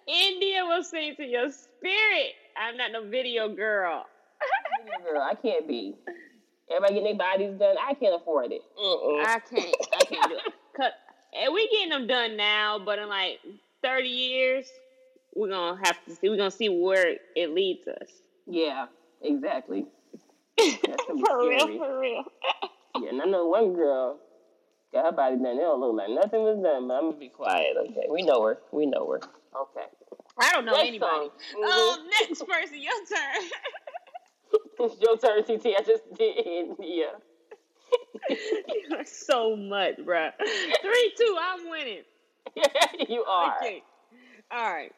Speaker 1: India will sing to your spirit. I'm not no video girl.
Speaker 2: video Girl, I can't be. Everybody getting their bodies done. I can't afford it. Mm-mm.
Speaker 1: I can't. I can't do it. <laughs> Cause, and we getting them done now, but in like 30 years, we're gonna have to see. We're gonna see where it leads us.
Speaker 2: Yeah, exactly. <laughs>
Speaker 1: For real, for real. <laughs>
Speaker 2: Yeah, and I know one girl got her body done. It don't look like nothing was done, but I'm gonna be quiet. Okay, we know her. We know her. Okay.
Speaker 1: I don't know
Speaker 2: Next
Speaker 1: anybody.
Speaker 2: song. Mhm.
Speaker 1: Um, next person, your turn. <laughs>
Speaker 2: It's your turn, TT. I just did. Yeah.
Speaker 1: You are so much, bruh. Three, two, I'm winning.
Speaker 2: you are.
Speaker 1: Okay. All right.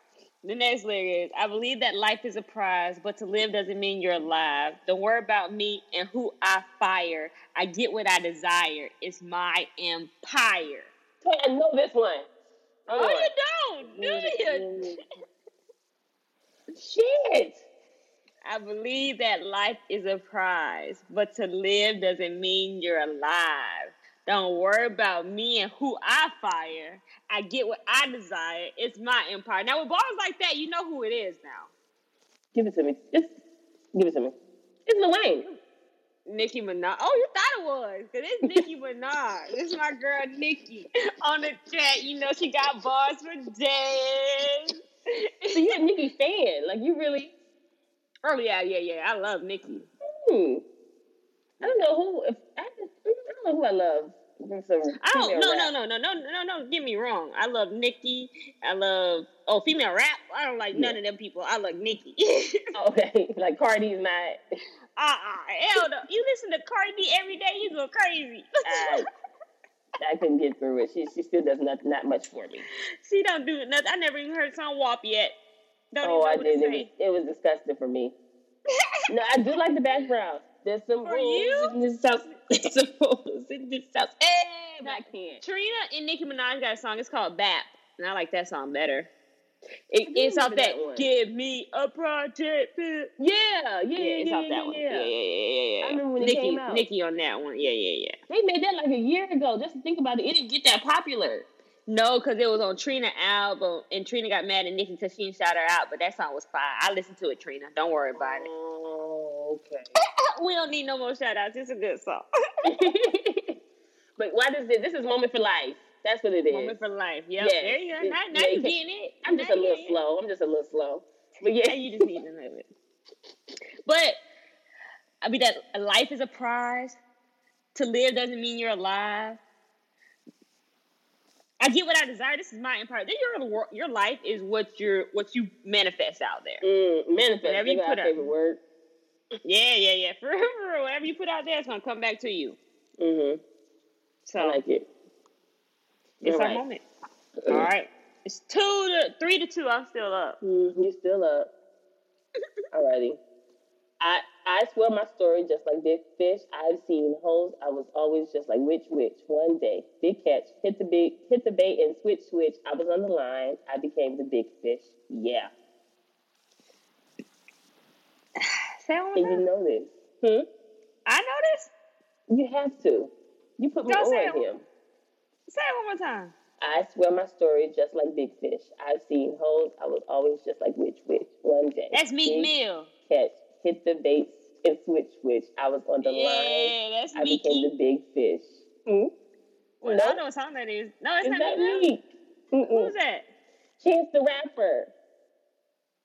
Speaker 1: The next lyric is I believe that life is a prize, but to live doesn't mean you're alive. Don't worry about me and who I fire. I get what I desire. It's my empire.
Speaker 2: Wait, I know this one. Hold
Speaker 1: Oh, you don't, do mm-hmm. you? <laughs>
Speaker 2: Shit.
Speaker 1: I believe that life is a prize, but to live doesn't mean you're alive. Don't worry about me and who I fire. I get what I desire. It's my empire. Now, with bars like that, you know who it is now.
Speaker 2: Give it to me. Just give it to me. It's Lil Wayne.
Speaker 1: Nicki Minaj. Oh, you thought it was. Because it's Nicki Minaj. it's my girl, Nicki. On the chat, you know, she got bars for days. <laughs>
Speaker 2: So you're a Nicki fan. Like you really
Speaker 1: Oh, yeah, yeah, yeah. I love Nicki.
Speaker 2: hmm. I don't know who if I, just, I don't know who I love. Some
Speaker 1: I don't.
Speaker 2: female
Speaker 1: No, no, no, no, no, no, no. Get me wrong. I love Nicki. I love oh female rap. I don't like none
Speaker 2: Yeah.
Speaker 1: of them people. I love Nicki. <laughs>
Speaker 2: Okay, like Cardi's not. <laughs>
Speaker 1: uh uh hell no. You listen to Cardi every day, you go crazy.
Speaker 2: I, <laughs> I couldn't get through it. She she still does not not much for me.
Speaker 1: she don't do nothing. I never even heard song WAP yet. Don't
Speaker 2: oh, I did. It was, it was disgusting for me. no, I do like the background. There's some
Speaker 1: For
Speaker 2: rules
Speaker 1: you? <laughs>
Speaker 2: in this house. There's in this house. Hey, I can't.
Speaker 1: Trina and Nicki Minaj got a song. It's called BAP, and I like that song better. It, it's off that,
Speaker 2: that.
Speaker 1: "Give Me a Project." Yeah,
Speaker 2: Yeah, yeah, yeah,
Speaker 1: it's
Speaker 2: yeah,
Speaker 1: off that
Speaker 2: yeah,
Speaker 1: one.
Speaker 2: yeah.
Speaker 1: Yeah, yeah, yeah.
Speaker 2: I remember when it came out.
Speaker 1: Nicki on that one. Yeah, yeah, yeah.
Speaker 2: They made that like a year ago. Just think about it. It didn't get that popular.
Speaker 1: No, because it was on Trina album, and Trina got mad at Nicki because she didn't shout her out. But that song was fire. I listened to it, Trina. Don't worry about it.
Speaker 2: Oh. Okay. <laughs>
Speaker 1: we don't need no more shout outs. It's a good song. <laughs> <laughs>
Speaker 2: but why does this? This is moment for life. That's what it is.
Speaker 1: Moment for life. Yep.
Speaker 2: Yes.
Speaker 1: There you go.
Speaker 2: It-
Speaker 1: Now, now
Speaker 2: yeah,
Speaker 1: you
Speaker 2: you
Speaker 1: getting it.
Speaker 2: I'm just
Speaker 1: Now
Speaker 2: a little
Speaker 1: getting it.
Speaker 2: slow. I'm just a little slow. But yeah,
Speaker 1: Now you just need to know it. But I mean that life is a prize. To live doesn't mean you're alive. I get what I desire. This is my empire. Then your wor- your life is what you're what you manifest out there.
Speaker 2: mm, manifest.
Speaker 1: Whatever you put
Speaker 2: our
Speaker 1: up.
Speaker 2: favorite word.
Speaker 1: Yeah, yeah, yeah. <laughs> For for. Whatever you put out there, it's gonna come back to you.
Speaker 2: Mm-hmm.
Speaker 1: So
Speaker 2: I like it.
Speaker 1: it's
Speaker 2: All
Speaker 1: our moment. All right. It's two to three to two. I'm still up.
Speaker 2: Mm, you still up. <laughs> Alrighty. I I swear my story just like Big Fish. I've seen hoes. I was always just like which which. One day, big catch, hit the big hit the bait and switch switch. I was on the line. I became the big fish. Yeah. <sighs> <sighs> <sighs>
Speaker 1: Say it one
Speaker 2: And
Speaker 1: more
Speaker 2: you know this. Hmm?
Speaker 1: I know this.
Speaker 2: You have to. You put me
Speaker 1: Don't say
Speaker 2: on
Speaker 1: it.
Speaker 2: him.
Speaker 1: Say it one more time.
Speaker 2: I swear my story just like Big Fish. I've seen hoes. I was always just like Witch Witch. One day.
Speaker 1: That's Meek Mill.
Speaker 2: Catch, hit the baits, and switch switch. I was on the
Speaker 1: yeah,
Speaker 2: line.
Speaker 1: Yeah, that's
Speaker 2: I
Speaker 1: Meek.
Speaker 2: became the Big Fish. Hmm?
Speaker 1: Well,
Speaker 2: No.
Speaker 1: I don't know what song that is. No, it's not
Speaker 2: that
Speaker 1: Meek. Who's that?
Speaker 2: Chance the Rapper.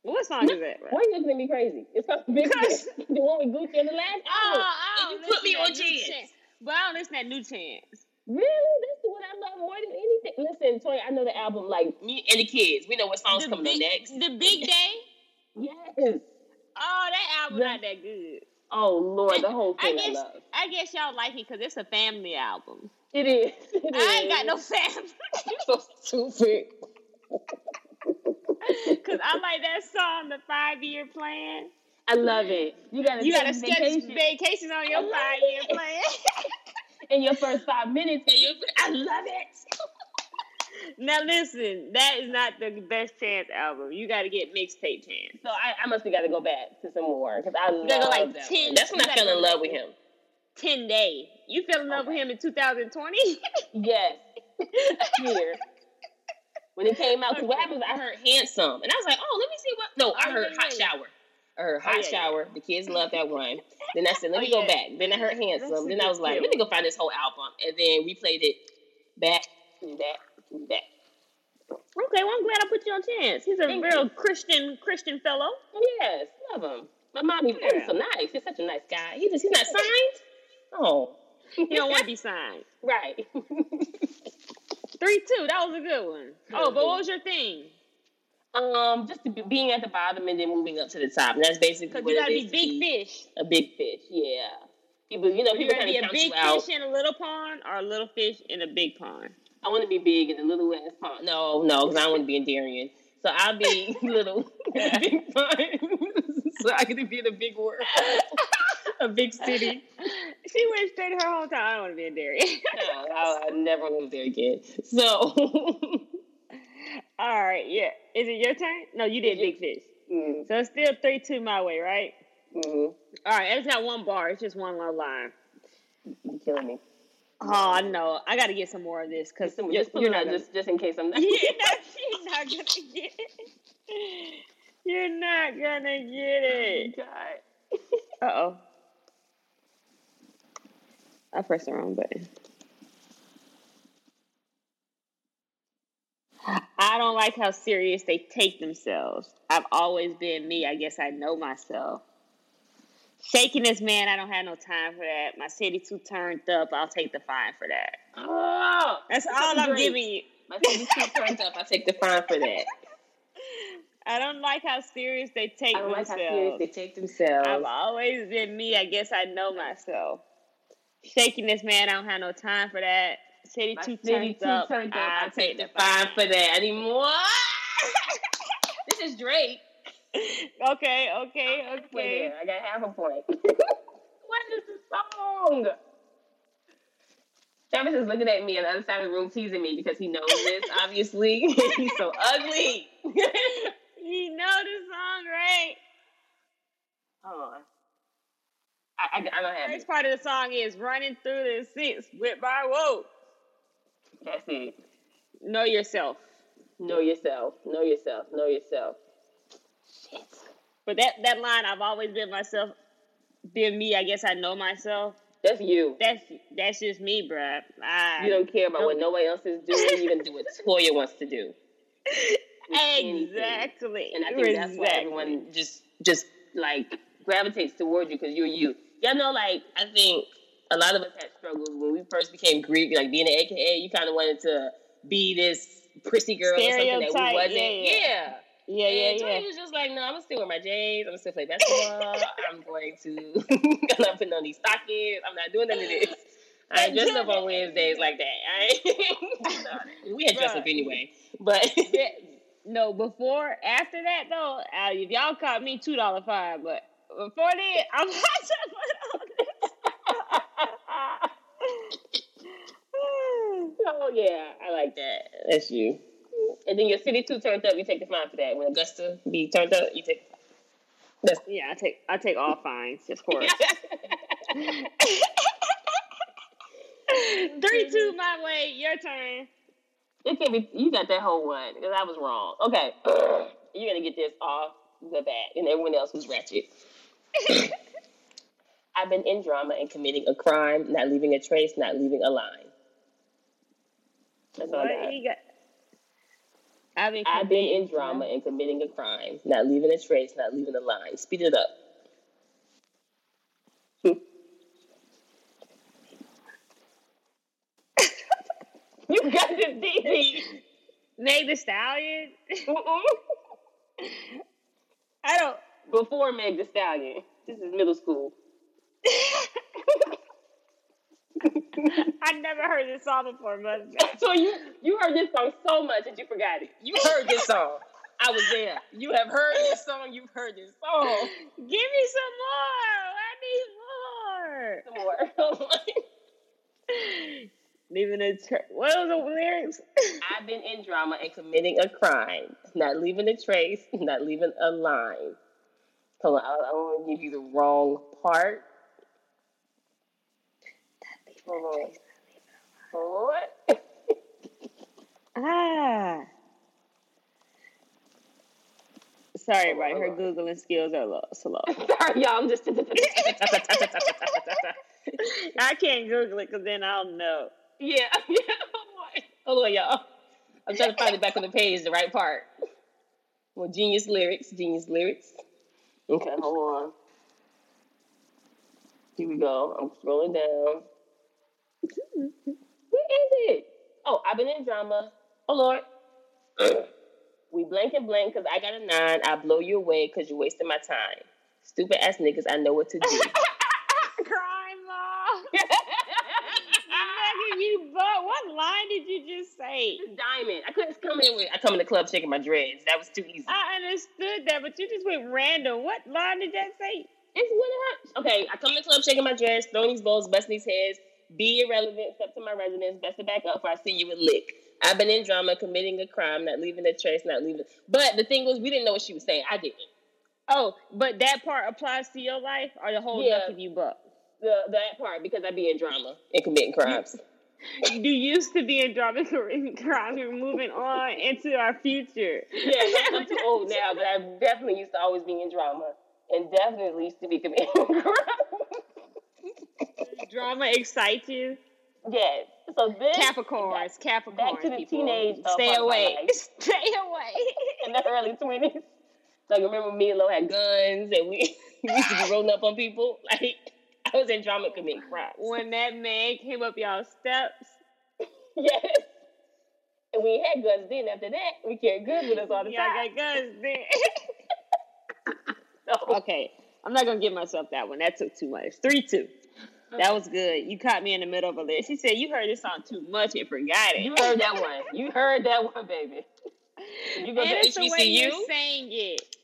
Speaker 1: What song is that?
Speaker 2: Why are you looking at me crazy? It's called Big <laughs>
Speaker 1: Because-
Speaker 2: the one with Gucci on the last
Speaker 1: Oh,
Speaker 2: album.
Speaker 1: I don't
Speaker 3: And you put me on
Speaker 1: that New
Speaker 3: Chance.
Speaker 1: But I don't listen to that new chance.
Speaker 2: Really? That's the one I love more than anything. Listen, Toy, I know the album like
Speaker 3: Me and the kids. We know what songs
Speaker 1: The
Speaker 3: coming
Speaker 1: big,
Speaker 3: up next.
Speaker 1: the big <laughs> day.
Speaker 2: yes.
Speaker 1: Oh, that album
Speaker 2: The-
Speaker 1: not that good.
Speaker 2: Oh Lord, the whole thing I,
Speaker 1: guess
Speaker 2: love.
Speaker 1: I guess y'all like it because it's a family album.
Speaker 2: It is. <laughs> It
Speaker 1: I ain't got no family
Speaker 2: so stupid. <laughs>
Speaker 1: because I like that song, the five year plan.
Speaker 2: I love it. You gotta
Speaker 1: You
Speaker 2: take
Speaker 1: got to sketch
Speaker 2: vacation
Speaker 1: vacations on your
Speaker 2: I
Speaker 1: five year plan. <laughs>
Speaker 2: in your first five minutes.
Speaker 3: And you- I love it. <laughs>
Speaker 1: now listen, that is not the best chance album. You got to get mixtape chance.
Speaker 2: So I, I must have got to go back to some more because I love
Speaker 1: go like
Speaker 2: that
Speaker 1: 10
Speaker 2: one.
Speaker 3: That's when I fell in love with him.
Speaker 1: Ten day. You fell in love with him in 2020?
Speaker 2: Yes. Here. When it came out, 'cause what happened I heard
Speaker 3: handsome, and I was like, oh, let me see what. No, I
Speaker 1: Oh,
Speaker 3: heard
Speaker 1: yeah,
Speaker 3: hot shower. I heard
Speaker 1: Oh,
Speaker 3: hot
Speaker 1: yeah, yeah.
Speaker 3: shower. The kids love that one. <laughs> Then I said, let
Speaker 1: Oh,
Speaker 3: me go
Speaker 1: yeah.
Speaker 3: back. Then I heard handsome. Then I was like, let me go find this whole album. And then we played it back to back to back.
Speaker 1: Okay, well I'm glad I put you on chance. He's a
Speaker 2: Thank
Speaker 1: real Christian Christian fellow.
Speaker 2: Yes, love him. My mom, he's
Speaker 1: Yeah.
Speaker 2: so nice. He's such a nice guy.
Speaker 3: He just, he's not signed. Oh,
Speaker 1: He don't want to be <laughs> signed.
Speaker 2: right. <laughs>
Speaker 1: Three two. That was a good one. Oh, but what was your thing?
Speaker 2: um, just be, being at the bottom and then moving
Speaker 3: up to the top. And that's basically
Speaker 1: Because you gotta be big fish.
Speaker 3: A big fish.
Speaker 2: yeah. People, you know,
Speaker 1: You
Speaker 2: people
Speaker 1: gotta
Speaker 2: kind
Speaker 1: be
Speaker 2: of
Speaker 1: a
Speaker 2: count
Speaker 1: big
Speaker 2: you out.
Speaker 1: fish in a little pond or a little fish in a big pond.
Speaker 2: I want to be big in a little ass pond.
Speaker 3: No, no, because I want to be in Darien. So I'll be <laughs> <laughs> little, big pond. <laughs> so I to be in a big world, a big city.
Speaker 1: She went straight her whole time. I don't want to be in dairy. <laughs>
Speaker 3: No, I'll, I'll never move there again. So <laughs>
Speaker 1: All right, yeah. Is it your turn? No, you did big fish.
Speaker 2: Mm,
Speaker 1: So it's still three two my way, right?
Speaker 2: mm,
Speaker 1: All right, it's not one bar. It's just one little line.
Speaker 2: you killing me.
Speaker 1: Oh no, I got to get some more of this because
Speaker 2: Just,
Speaker 1: you're, you're
Speaker 2: it
Speaker 1: not gonna,
Speaker 2: just, just in case I'm <laughs> not.
Speaker 1: you're not, you're not gonna get it. You're not gonna get it.
Speaker 2: God.
Speaker 1: Uh oh. I pressed the wrong button. I don't like how serious they take themselves. I've always been me. I guess I know myself. Shaking this man, I don't have no time for that. My city too turned up. I'll take the fine for that.
Speaker 2: Oh,
Speaker 1: That's all I'm
Speaker 2: great.
Speaker 1: giving you.
Speaker 3: my city too turned up. I take the fine for that. <laughs>
Speaker 1: I don't like how serious they take
Speaker 2: I don't like how serious
Speaker 3: They take themselves.
Speaker 1: I've always been me. I guess I know myself. Shaking this man, I don't have no time for that. City
Speaker 2: city
Speaker 1: turned up.
Speaker 2: up,
Speaker 1: I take the
Speaker 3: fine
Speaker 1: fine.
Speaker 3: for that anymore. <laughs> this is Drake. <laughs>
Speaker 1: Okay, okay, okay.
Speaker 2: I got half a point. <laughs> what is the song?
Speaker 3: Travis is looking at me on the other side of the room, teasing me because he knows this. Obviously, he's so ugly.
Speaker 1: You know the song, right?
Speaker 2: Hold on. I, I, I don't have
Speaker 1: First
Speaker 2: it.
Speaker 1: part of the song is running through the six with my whoa.
Speaker 2: That's it.
Speaker 1: Know yourself.
Speaker 2: Know yourself. Know yourself. Know yourself. Shit.
Speaker 1: But that that line, I've always been myself. Been me. I guess I know myself.
Speaker 2: That's you.
Speaker 1: That's that's just me, bruh. I,
Speaker 2: You don't care about what nobody else is doing.
Speaker 3: You gonna do what <laughs> Toya wants to do,
Speaker 2: anything.
Speaker 1: exactly.
Speaker 2: And I think that's why everyone just just like gravitates towards you because you're you. Y'all know, like
Speaker 3: I think a lot of us had struggles when we first became Greek, like being an AKA. You kind of wanted to be this prissy girl or something that we wasn't.
Speaker 1: yeah, yeah.
Speaker 3: yeah.
Speaker 1: Yeah,
Speaker 3: and
Speaker 1: yeah.
Speaker 3: was just like, no, I'm gonna still wear my J's. I'm gonna still play basketball. <laughs> I'm going to. <laughs> I'm not putting on these stockings. I'm not doing none of this. <laughs> I ain't dressing up on Wednesdays like that. I ain't, we had dressed up anyway, but
Speaker 1: no, before, after that though, uh, if y'all caught me, two dollar fine. But before then, I'm not
Speaker 2: yeah, I like that.
Speaker 3: that's you.
Speaker 2: And then your city two turned up. You take the fine for that. When
Speaker 3: Augusta be turned up, you take. That's
Speaker 1: yeah, I take I take all fines, of course. <laughs> Three, two, my way. Your turn.
Speaker 2: It can't be. You got that whole one because I was wrong. Okay, <clears throat> you're gonna get this off the bat, and everyone else was ratchet. <laughs> I've been in drama and committing a crime, not leaving a trace, not leaving a line. That's all I got.
Speaker 1: You got? I've been,
Speaker 2: I've been in drama and committing a crime, not leaving a trace, not leaving a line. Speed it up. <laughs> you got this, DB.
Speaker 1: Meg the Stallion. <laughs> I don't.
Speaker 2: Before Meg the Stallion. This is middle school. <laughs> <laughs>
Speaker 1: I never heard this song before, but <laughs>
Speaker 2: So you you heard this song so much that you forgot it.
Speaker 3: You heard this song. I was there. You have heard this song. You've heard this song.
Speaker 1: give me some more. I need more.
Speaker 2: Some more. <laughs>
Speaker 1: Oh leaving a tra- what was the lyrics?
Speaker 2: I've been in drama and committing a crime, not leaving a trace, not leaving a line. Hold on, I, I want to give you the wrong part. Hold on. What?
Speaker 1: Ah. Sorry, everybody. Her googling skills are low, slow. <laughs>
Speaker 2: Sorry, y'all. I'm just. <laughs>
Speaker 1: I can't Google it because then I'll know.
Speaker 2: yeah. <laughs> yeah.
Speaker 3: Hold on, y'all. I'm trying to find it back on the page, the right part. Well, genius lyrics, genius lyrics.
Speaker 2: Okay, hold on. Here we go. I'm scrolling down. <laughs> Where is it? Oh, I've been in drama. Oh Lord. we blank and blank because I got a nine. I blow you away because you're wasting my time. Stupid ass niggas, I know what to do.
Speaker 1: Crime law. Megan, you but what line did you just say?
Speaker 2: Diamond. I couldn't come
Speaker 3: in with, I come in the club shaking my dreads. That was too easy.
Speaker 1: I understood that, but you just went random. What line did that say?
Speaker 2: It's what it.
Speaker 3: Okay, I come in the club shaking my dreads, throwing these bowls, busting these heads, be irrelevant, step to my residence, best it back up before I see you with lick. I've been in drama, committing a crime, not leaving a trace, not leaving. But the thing was, we didn't know what she was saying. I didn't.
Speaker 1: Oh, but that part applies to your life or the whole
Speaker 2: Yeah.
Speaker 1: of you buck?
Speaker 2: The that part because I be in drama.
Speaker 3: And committing crimes.
Speaker 1: You used to be in drama and crime. You're moving on into our future.
Speaker 2: Yeah, I'm too old now, but I definitely used to always be in drama. And definitely used to be committing <laughs> crime.
Speaker 1: Drama excites you.
Speaker 2: yes. So this
Speaker 1: Capricorns, Capricorns.
Speaker 2: back to the
Speaker 1: people.
Speaker 2: teenage
Speaker 1: Stay
Speaker 2: part of my
Speaker 1: away. <laughs> Stay away.
Speaker 2: in the early twenties. Can remember me and Lo had guns
Speaker 3: and we, <laughs> we used to be rolling up on people. <laughs> Like, I was in drama oh committing crimes.
Speaker 1: when that man came up y'all steps.
Speaker 2: yes. And we had guns then. After that, we carried guns with us all the
Speaker 1: Y'all
Speaker 2: time.
Speaker 1: got guns then.
Speaker 2: So,
Speaker 1: okay, I'm not gonna give myself that one. That took too much. Three two. That was good. You caught me in the middle of a list. She said you heard this song too much and forgot it.
Speaker 2: you heard that one. You heard that one, baby. You go
Speaker 1: and
Speaker 2: to
Speaker 1: it's the way
Speaker 3: HBCU?
Speaker 1: you're saying it.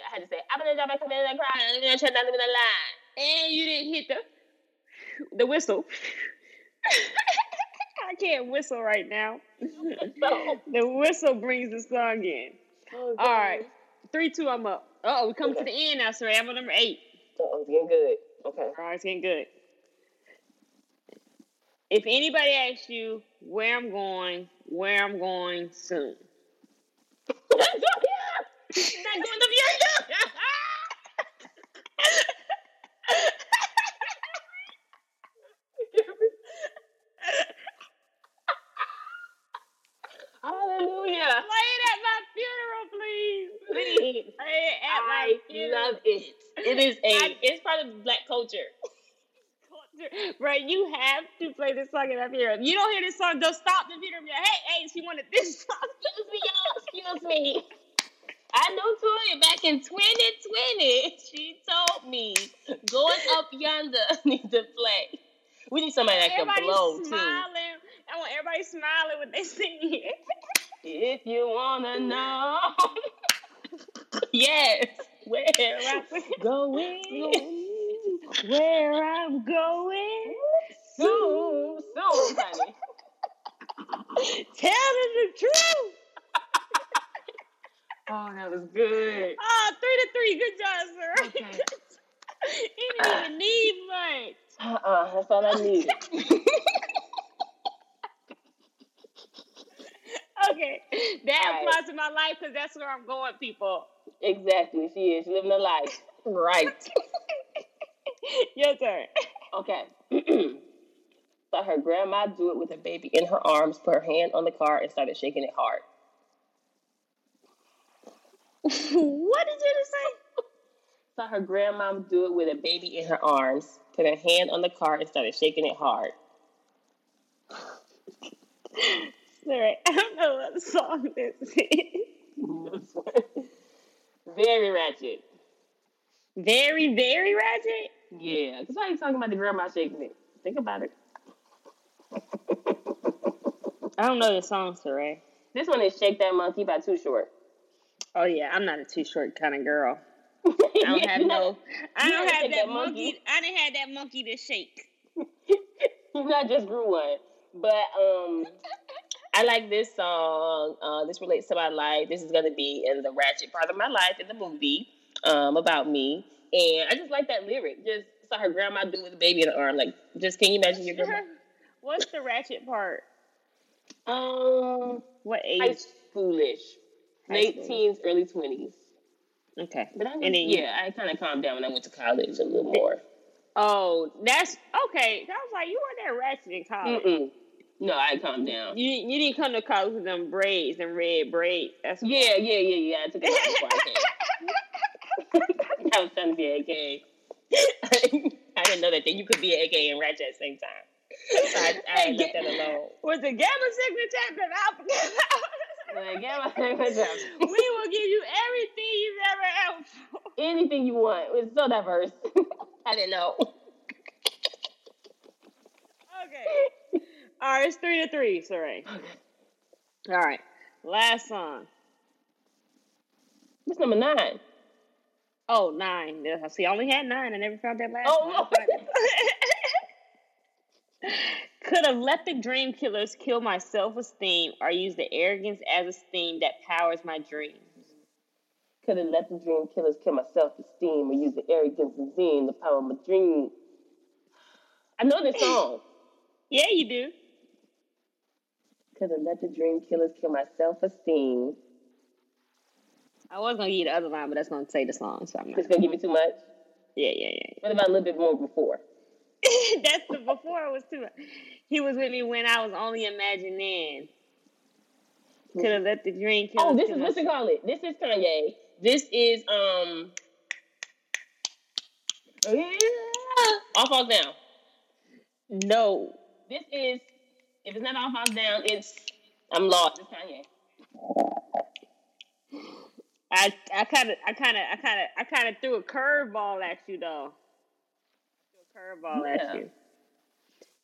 Speaker 2: I had to say, I'm gonna and come in and cry. I'm gonna try not to the
Speaker 1: And you didn't hit the the whistle. <laughs> I can't whistle right now. The whistle brings the song in.
Speaker 2: oh,
Speaker 1: All right. Three, two, I'm up. Oh, we come to the end now, Sorry, I'm on number eight.
Speaker 2: Oh, it's getting good. Okay.
Speaker 1: All right, it's getting good. If anybody asks you where I'm going, where I'm going soon.
Speaker 2: Not going to Vienna. Hallelujah.
Speaker 1: Play it at my funeral, please.
Speaker 2: Please.
Speaker 1: Play it at my
Speaker 2: I
Speaker 1: funeral.
Speaker 2: love it.
Speaker 3: It is a, it's part of black culture. <laughs>
Speaker 1: Right, you have to play this song at my funeral. If you don't hear this song, don't stop the. Be like, hey, hey, she wanted this <laughs> song.
Speaker 2: Excuse me, y'all. Excuse me. I know Toya back in 2020. She told me going up yonder <laughs> need to play.
Speaker 3: We need somebody that can blow too.
Speaker 1: smiling. I want everybody smiling when they sing it.
Speaker 2: If you wanna know.
Speaker 3: Yes. Where I'm going
Speaker 1: where I'm going.
Speaker 2: soon, so funny.
Speaker 1: Telling the truth. <laughs>
Speaker 2: Oh, that was good.
Speaker 1: Ah, three to three. Good job, sir.
Speaker 2: Okay. <laughs>
Speaker 1: you didn't even need much.
Speaker 2: Uh-uh. That's all I needed. <laughs>
Speaker 1: okay. That all applies to my life because that's where I'm going, people.
Speaker 2: Exactly. She is. Living a life.
Speaker 3: Right. <laughs>
Speaker 1: Your turn.
Speaker 2: Okay. <clears throat>
Speaker 3: Saw her grandma do it with a baby in her arms, put her hand on the car, and started shaking it hard. <laughs>
Speaker 1: what did you just say? <laughs>
Speaker 3: Saw her grandma do it with a baby in her arms, put her hand on the car, and started shaking it hard.
Speaker 1: Sorry, I don't know what song this is.
Speaker 2: Very ratchet.
Speaker 1: Very, very ratchet.
Speaker 2: Yeah, because why are you talking about the grandma shaking it? Think about it.
Speaker 1: I don't know the song, Saray.
Speaker 2: This one is "Shake That Monkey" by Too Short.
Speaker 1: Oh yeah, I'm not a too short kind of girl. <laughs> I don't have no. I don't have that monkey.
Speaker 2: monkey.
Speaker 1: I didn't have that monkey to shake. <laughs>
Speaker 2: not just grew one, but um,
Speaker 3: I like this song. Uh, this relates to my life. This is going to be in the ratchet part of my life in the movie um, about me. And I just like that lyric. Just saw her grandma do it with a baby in her arm. Like, just can you imagine your grandma? <laughs>
Speaker 1: What's the ratchet part?
Speaker 2: um,
Speaker 1: What
Speaker 2: high
Speaker 1: age?
Speaker 2: schoolish,
Speaker 1: High
Speaker 2: late
Speaker 1: school.
Speaker 2: teens, early twenties.
Speaker 1: Okay.
Speaker 2: But I was,
Speaker 1: And then
Speaker 2: yeah, I kind of calmed down when I went to college a little more.
Speaker 1: Oh, that's okay. I was like, you weren't that ratchet in college.
Speaker 2: Mm-mm. No, I calmed down.
Speaker 1: You you didn't come to college with them braids and red braids. That's
Speaker 2: Yeah, yeah, yeah, yeah. I took it before I came. I was trying to be AK. <laughs>
Speaker 3: I didn't know that. Then you could be an AK and ratchet at the same time. So I, I
Speaker 1: Hey,
Speaker 3: left
Speaker 1: get-
Speaker 3: that alone.
Speaker 1: Was the gamma signature alpha?
Speaker 2: Like, yeah, my favorite
Speaker 1: we will give you everything you've ever asked for.
Speaker 2: Anything you want. It's so diverse. <laughs>
Speaker 3: I didn't know.
Speaker 1: Okay. All right, it's three to three, sorry. All right. Last song.
Speaker 2: What's number nine?
Speaker 1: Oh, nine. I see. I only had nine. I never found that last
Speaker 2: Oh,
Speaker 1: one.
Speaker 2: Lord. <laughs>
Speaker 1: Could have let the dream killers kill my self esteem or use the arrogance as a steam that powers my dreams?
Speaker 2: Could have let the dream killers kill my self esteem or use the arrogance and zine to power my dream. I know this song. <laughs>
Speaker 1: Yeah, you do.
Speaker 2: Could have let the dream killers kill my self esteem.
Speaker 1: I was gonna give you the other line, but that's gonna take the long, so I'm not.
Speaker 2: It's gonna give me too much.
Speaker 1: Yeah, yeah, yeah.
Speaker 2: What about a little bit more before? <laughs>
Speaker 1: that's the before it was too. He was with me when I was only imagining. Could have let the dream kill.
Speaker 2: Oh, this is what you call it. This is Kanye.
Speaker 3: This is um
Speaker 2: Oh, yeah.
Speaker 3: off falls down.
Speaker 1: No,
Speaker 2: This is if it's not all falls down, it's
Speaker 3: I'm lost.
Speaker 2: it's Kanye.
Speaker 1: I I kind of I kind of I kind of I kind of threw a curveball at you though. Curveball
Speaker 2: Yeah.
Speaker 1: at you.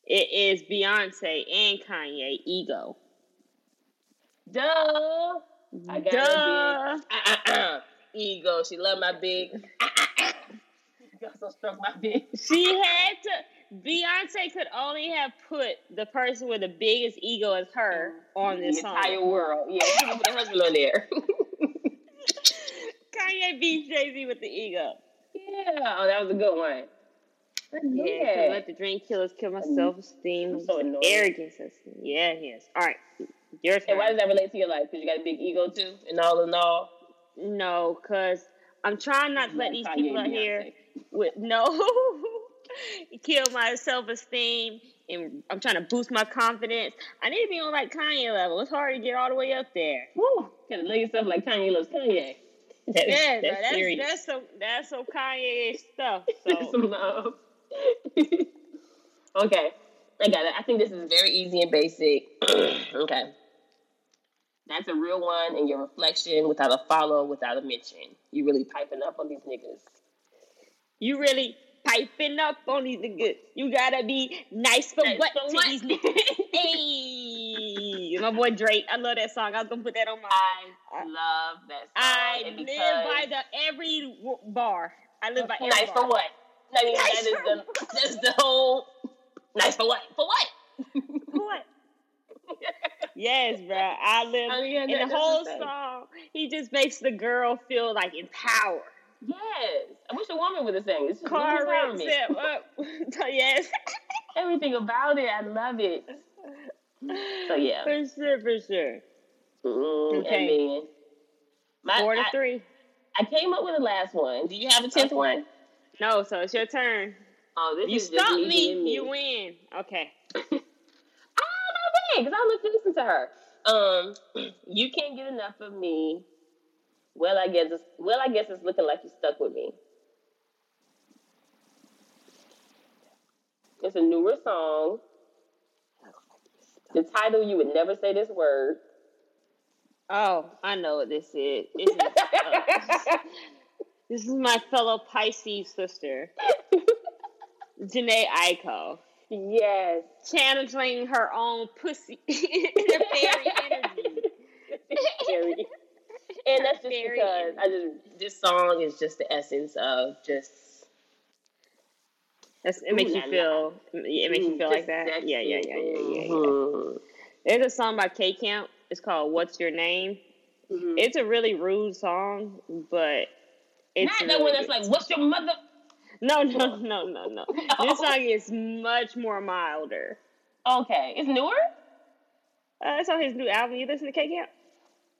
Speaker 1: It is Beyonce and Kanye ego.
Speaker 2: Duh. I got
Speaker 1: Duh.
Speaker 3: Ah, ah, ah. Ego. She loved my big. <laughs>
Speaker 2: Also struck my bitch.
Speaker 1: She had to. Beyonce could only have put the person with the biggest ego as her on this
Speaker 2: the
Speaker 1: song.
Speaker 2: entire world. Yeah,
Speaker 3: She put her husband on there. <laughs>
Speaker 1: Kanye beats Jay Z with the ego.
Speaker 2: yeah. Oh, that was a good one.
Speaker 1: Yeah,
Speaker 2: that.
Speaker 1: let the drink killers kill my mm-hmm. self esteem.
Speaker 2: So.
Speaker 1: Arrogance. Yeah, yes. All right, your turn.
Speaker 2: And why does that relate to your life? Because you got a big ego too.
Speaker 3: and all in all,
Speaker 1: No, because I'm trying not to let these people out here with no <laughs> kill my self esteem, and I'm trying to boost my confidence. I need to be on like Kanye level. It's hard to get all the way up there.
Speaker 2: Woo! Gotta lay yourself like Kanye loves Kanye. <laughs>
Speaker 3: that
Speaker 1: Yeah,
Speaker 3: that's,
Speaker 1: that's
Speaker 3: serious.
Speaker 1: that's some that's some Kanye stuff. <laughs> So
Speaker 2: some love. <laughs> okay, I got it. I think this is
Speaker 3: very easy and basic. <clears throat> okay. That's a real one in your reflection without a follow, without a mention. You really
Speaker 2: piping up on these niggas.
Speaker 1: you really piping up on these niggas. You gotta be nice for
Speaker 2: Nice
Speaker 1: what
Speaker 2: for
Speaker 1: to
Speaker 2: what?
Speaker 1: these niggas. <laughs> hey, my boy Drake. I love that song. I was gonna put that on my.
Speaker 2: I love that song.
Speaker 1: I live by the every bar. I live by every
Speaker 2: nice
Speaker 1: bar.
Speaker 2: for what? I mean,
Speaker 1: Nice
Speaker 2: that is the that's the whole nice for what? For what?
Speaker 1: for What? <laughs> yes, bro. I live
Speaker 2: I mean,
Speaker 1: in the whole song. He just makes the girl feel like empowered.
Speaker 2: Yes, I wish a woman would have sang. It's just
Speaker 1: Car
Speaker 2: empowerment.
Speaker 1: set up. yes. <laughs>
Speaker 2: Everything about it, I love it. So yeah.
Speaker 1: For sure, for sure.
Speaker 2: Mm, okay.
Speaker 1: My, Four to I, three.
Speaker 2: I came up with the last one. Do you have a tenth one?
Speaker 1: No, so it's your turn.
Speaker 2: Oh, this
Speaker 1: you
Speaker 2: is
Speaker 1: stop
Speaker 2: me,
Speaker 1: me,
Speaker 2: me,
Speaker 1: you win. Okay.
Speaker 2: oh, <laughs> no, because I look to listen to her. Um, <clears throat> you can't get enough of me. Well, I guess it's, well, I guess it's looking like you stuck with me. It's a newer song. The title, you would never say this word.
Speaker 1: Oh, I know what this is. This is, uh, <laughs> this is my fellow Pisces sister, <laughs> Jhené Aiko.
Speaker 2: Yes.
Speaker 1: Channeling her own pussy <laughs> fairy energy.
Speaker 2: And <laughs> that's just fairy because. I just this song is just the essence of just
Speaker 1: that's, it makes Ooh, you feel it makes you feel like that. Yeah, yeah, yeah, yeah, yeah, yeah. Mm-hmm. There's a song by K Camp. It's called "What's Your Name." Mm-hmm. It's a really rude song, but
Speaker 2: it's not that one that's like "What's your mother."
Speaker 1: No, no, <laughs> no, no, no. <laughs> This song is much more milder.
Speaker 2: Okay, it's newer.
Speaker 1: Uh, it's on his new album. You listen to K Camp?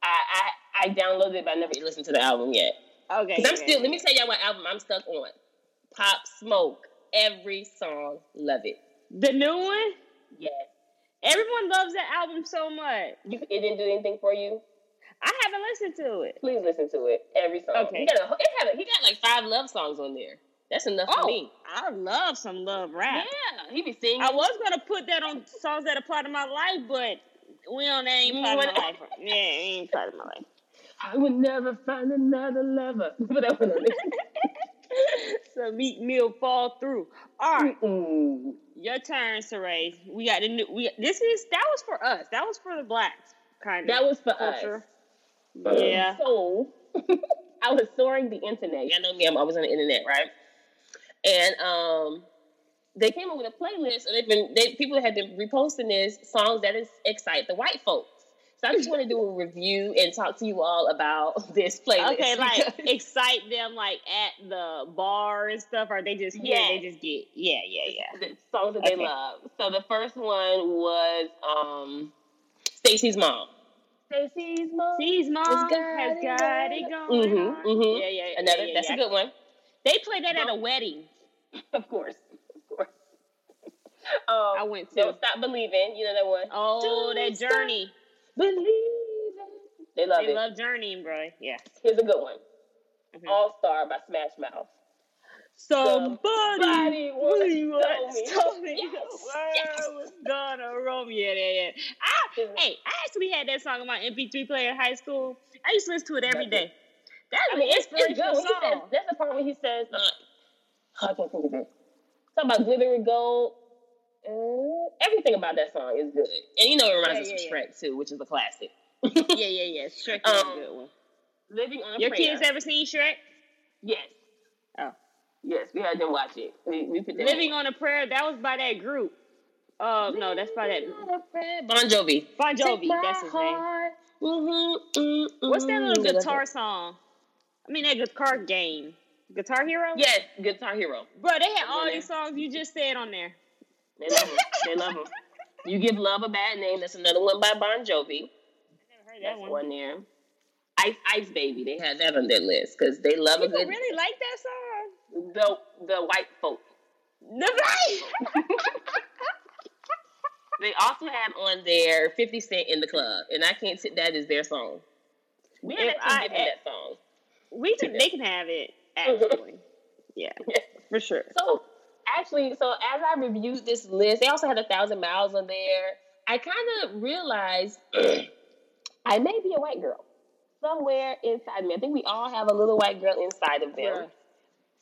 Speaker 2: I, I I downloaded it, but I never listened to the album yet.
Speaker 1: Okay.
Speaker 2: Because I'm still. Let me tell y'all what album I'm stuck on. Pop Smoke. Every song, love it.
Speaker 1: The new one.
Speaker 2: Yes.
Speaker 1: Everyone loves that album so much.
Speaker 2: You, it didn't do anything for you.
Speaker 1: I haven't listened to it.
Speaker 2: Please listen to it. Every song. Okay. He got, a, it had a, he got like five love songs on there. That's enough oh, for me.
Speaker 1: I love some love rap.
Speaker 2: Yeah, he be singing.
Speaker 1: I was gonna put that on songs that apply to my life, but we don't that ain't part of my life. Yeah, it ain't part of my life.
Speaker 2: I would never find another lover. <laughs> Put that one on <laughs>
Speaker 1: so Meek Mill fall through. All right. Mm-mm. Your turn, Saray. We got the new we this is that was for us. That was for the blacks, kind of.
Speaker 2: That was for culture. us. Yeah. So <laughs> I was soaring the internet. Y'all know me, I'm always on the internet, right? And um they came up with a playlist and they've been they people have been reposting this songs that is excite the white folks. So I just want to do a review and talk to you all about <laughs> this playlist.
Speaker 1: Okay, like excite them like at the bar and stuff, or they just yeah, they just get yeah, yeah, yeah.
Speaker 2: The songs that okay. they love. So the first one was um Stacy's mom. Stacy's mom.
Speaker 1: Stacy's mom has got, has got it going.
Speaker 2: Mm-hmm, mm-hmm. Yeah, yeah, Another yeah, yeah, that's yeah. a good one.
Speaker 1: They play that at a wedding.
Speaker 2: Of course. Of course. Um,
Speaker 1: I went to.
Speaker 2: Don't stop believing. You know that one.
Speaker 1: Oh, Don't that journey.
Speaker 2: Believe They love
Speaker 1: they
Speaker 2: it.
Speaker 1: They love Journey, bro. Yeah.
Speaker 2: Here's a good one. Mm-hmm. All Star by Smash Mouth.
Speaker 1: Somebody, Somebody once told me <laughs> yes. world was gonna roam. Yeah, yeah, yeah. I, hey, I actually had that song on my MP3 player in high school. I used to listen to it every day. That's I mean, it's, it's good.
Speaker 2: When he says, that's the part where he says, uh, I can't think of it. Talking about glitter and gold. Uh, everything about that song is good, and you know it reminds yeah, us yeah, of Shrek yeah. too, which is a classic.
Speaker 1: yeah, yeah, yeah. Shrek is um, a good one.
Speaker 2: Living on a
Speaker 1: Your
Speaker 2: prayer.
Speaker 1: kids ever seen Shrek?
Speaker 2: Yes.
Speaker 1: Oh.
Speaker 2: Yes, we had them watch it. We, we
Speaker 1: Living on a prayer. That was by that group. Oh uh, no, that's by that.
Speaker 2: Bon Jovi.
Speaker 1: Bon Jovi. That's his name. Mm-hmm, mm-hmm. What's that little guitar song? I mean, that guitar game. Guitar Hero?
Speaker 2: Yes, Guitar Hero.
Speaker 1: Bro, they had all these songs you just said on there.
Speaker 2: They love him. they love him. You give love a bad name. That's another one by Bon Jovi. I never heard that That's one. one there. Ice Ice Baby. They had that on their list because they love
Speaker 1: People
Speaker 2: a good.
Speaker 1: Really like that song.
Speaker 2: The the white folk.
Speaker 1: The right. <laughs>
Speaker 2: they also had on there Fifty Cent in the club, and I can't sit that is their song. We have to give them that song.
Speaker 1: We can. They can have it. Actually, yeah, <laughs> for sure.
Speaker 2: So actually, so as I reviewed this list, they also had a thousand miles on there. I kind of realized <clears throat> I may be a white girl somewhere inside me. I think we all have a little white girl inside of them.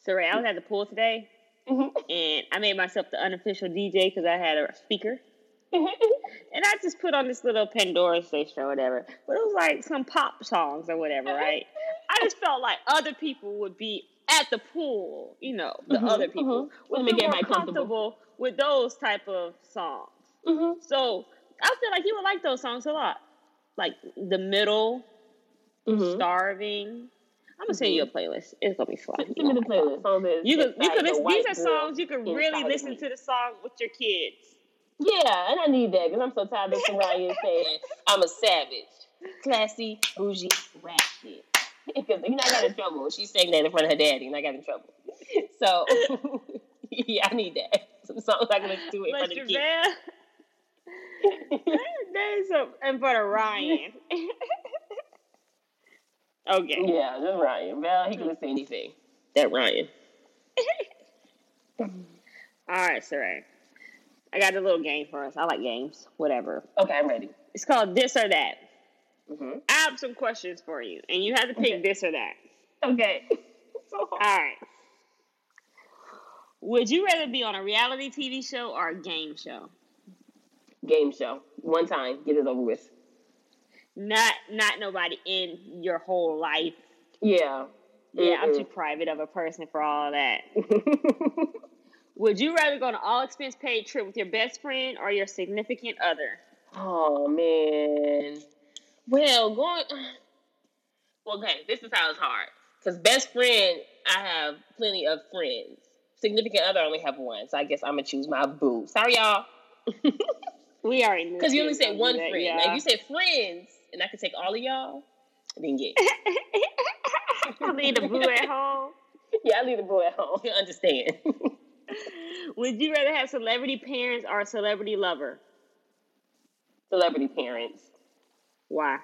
Speaker 1: Sorry, I was at the pool today, mm-hmm. and I made myself the unofficial DJ because I had a speaker. <laughs> and I just put on this little Pandora station or whatever. But it was like some pop songs or whatever, right? I just felt like other people would be at the pool, you know, the mm-hmm, other people mm-hmm. would feel more comfortable with those type of songs. Mm-hmm. So I feel like you would like those songs a lot, like the middle, mm-hmm. starving. I'm gonna send you a mm-hmm. playlist. It's gonna be fun.
Speaker 2: Send me the playlist. So
Speaker 1: you could, you could listen, these are songs you could really listen to the song with your kids.
Speaker 2: Yeah, and I need that because I'm so tired of <laughs> Soraya saying I'm a savage. classy, bougie, ratchet. <laughs> Because you know I got in trouble. She's saying that in front of her daddy, and I got in trouble. <laughs> So <laughs> yeah, I need that. Some songs I can listen to in front of the kids.
Speaker 1: There's a in front of Ryan. okay.
Speaker 2: Yeah, just Ryan. Well, he can listen to anything. That Ryan.
Speaker 1: All right, Saray. I got a little game for us. I like games. Whatever.
Speaker 2: Okay, I'm ready.
Speaker 1: It's called this or that.
Speaker 2: Mm-hmm.
Speaker 1: I have some questions for you, and you have to pick
Speaker 2: Okay.
Speaker 1: this or that.
Speaker 2: Okay. so <laughs>
Speaker 1: All right. Would you rather be on a reality TV show or a game show?
Speaker 2: Game show. One time, get it over with.
Speaker 1: Not not nobody in your whole life.
Speaker 2: Yeah.
Speaker 1: Yeah, I'm
Speaker 2: Mm-mm.
Speaker 1: too private of a person for all that. <laughs> Would you rather go on an all expense paid trip with your best friend or your significant other?
Speaker 2: oh man. Well, going. <sighs> Well, Okay, this is how it's hard. Because best friend, I have plenty of friends. Significant other, I only have one. So I guess I'm gonna choose my boo. Sorry, y'all. <laughs>
Speaker 1: We already knew
Speaker 2: Because you only said one
Speaker 1: that,
Speaker 2: friend.
Speaker 1: yeah.
Speaker 2: Now you said friends, and I could take all of y'all. I didn't get.
Speaker 1: I need a boo at home. <laughs>
Speaker 2: yeah, I leave the boo at home. You <laughs> understand?
Speaker 1: Would you rather have celebrity parents or a celebrity lover?
Speaker 2: Celebrity parents.
Speaker 1: Why?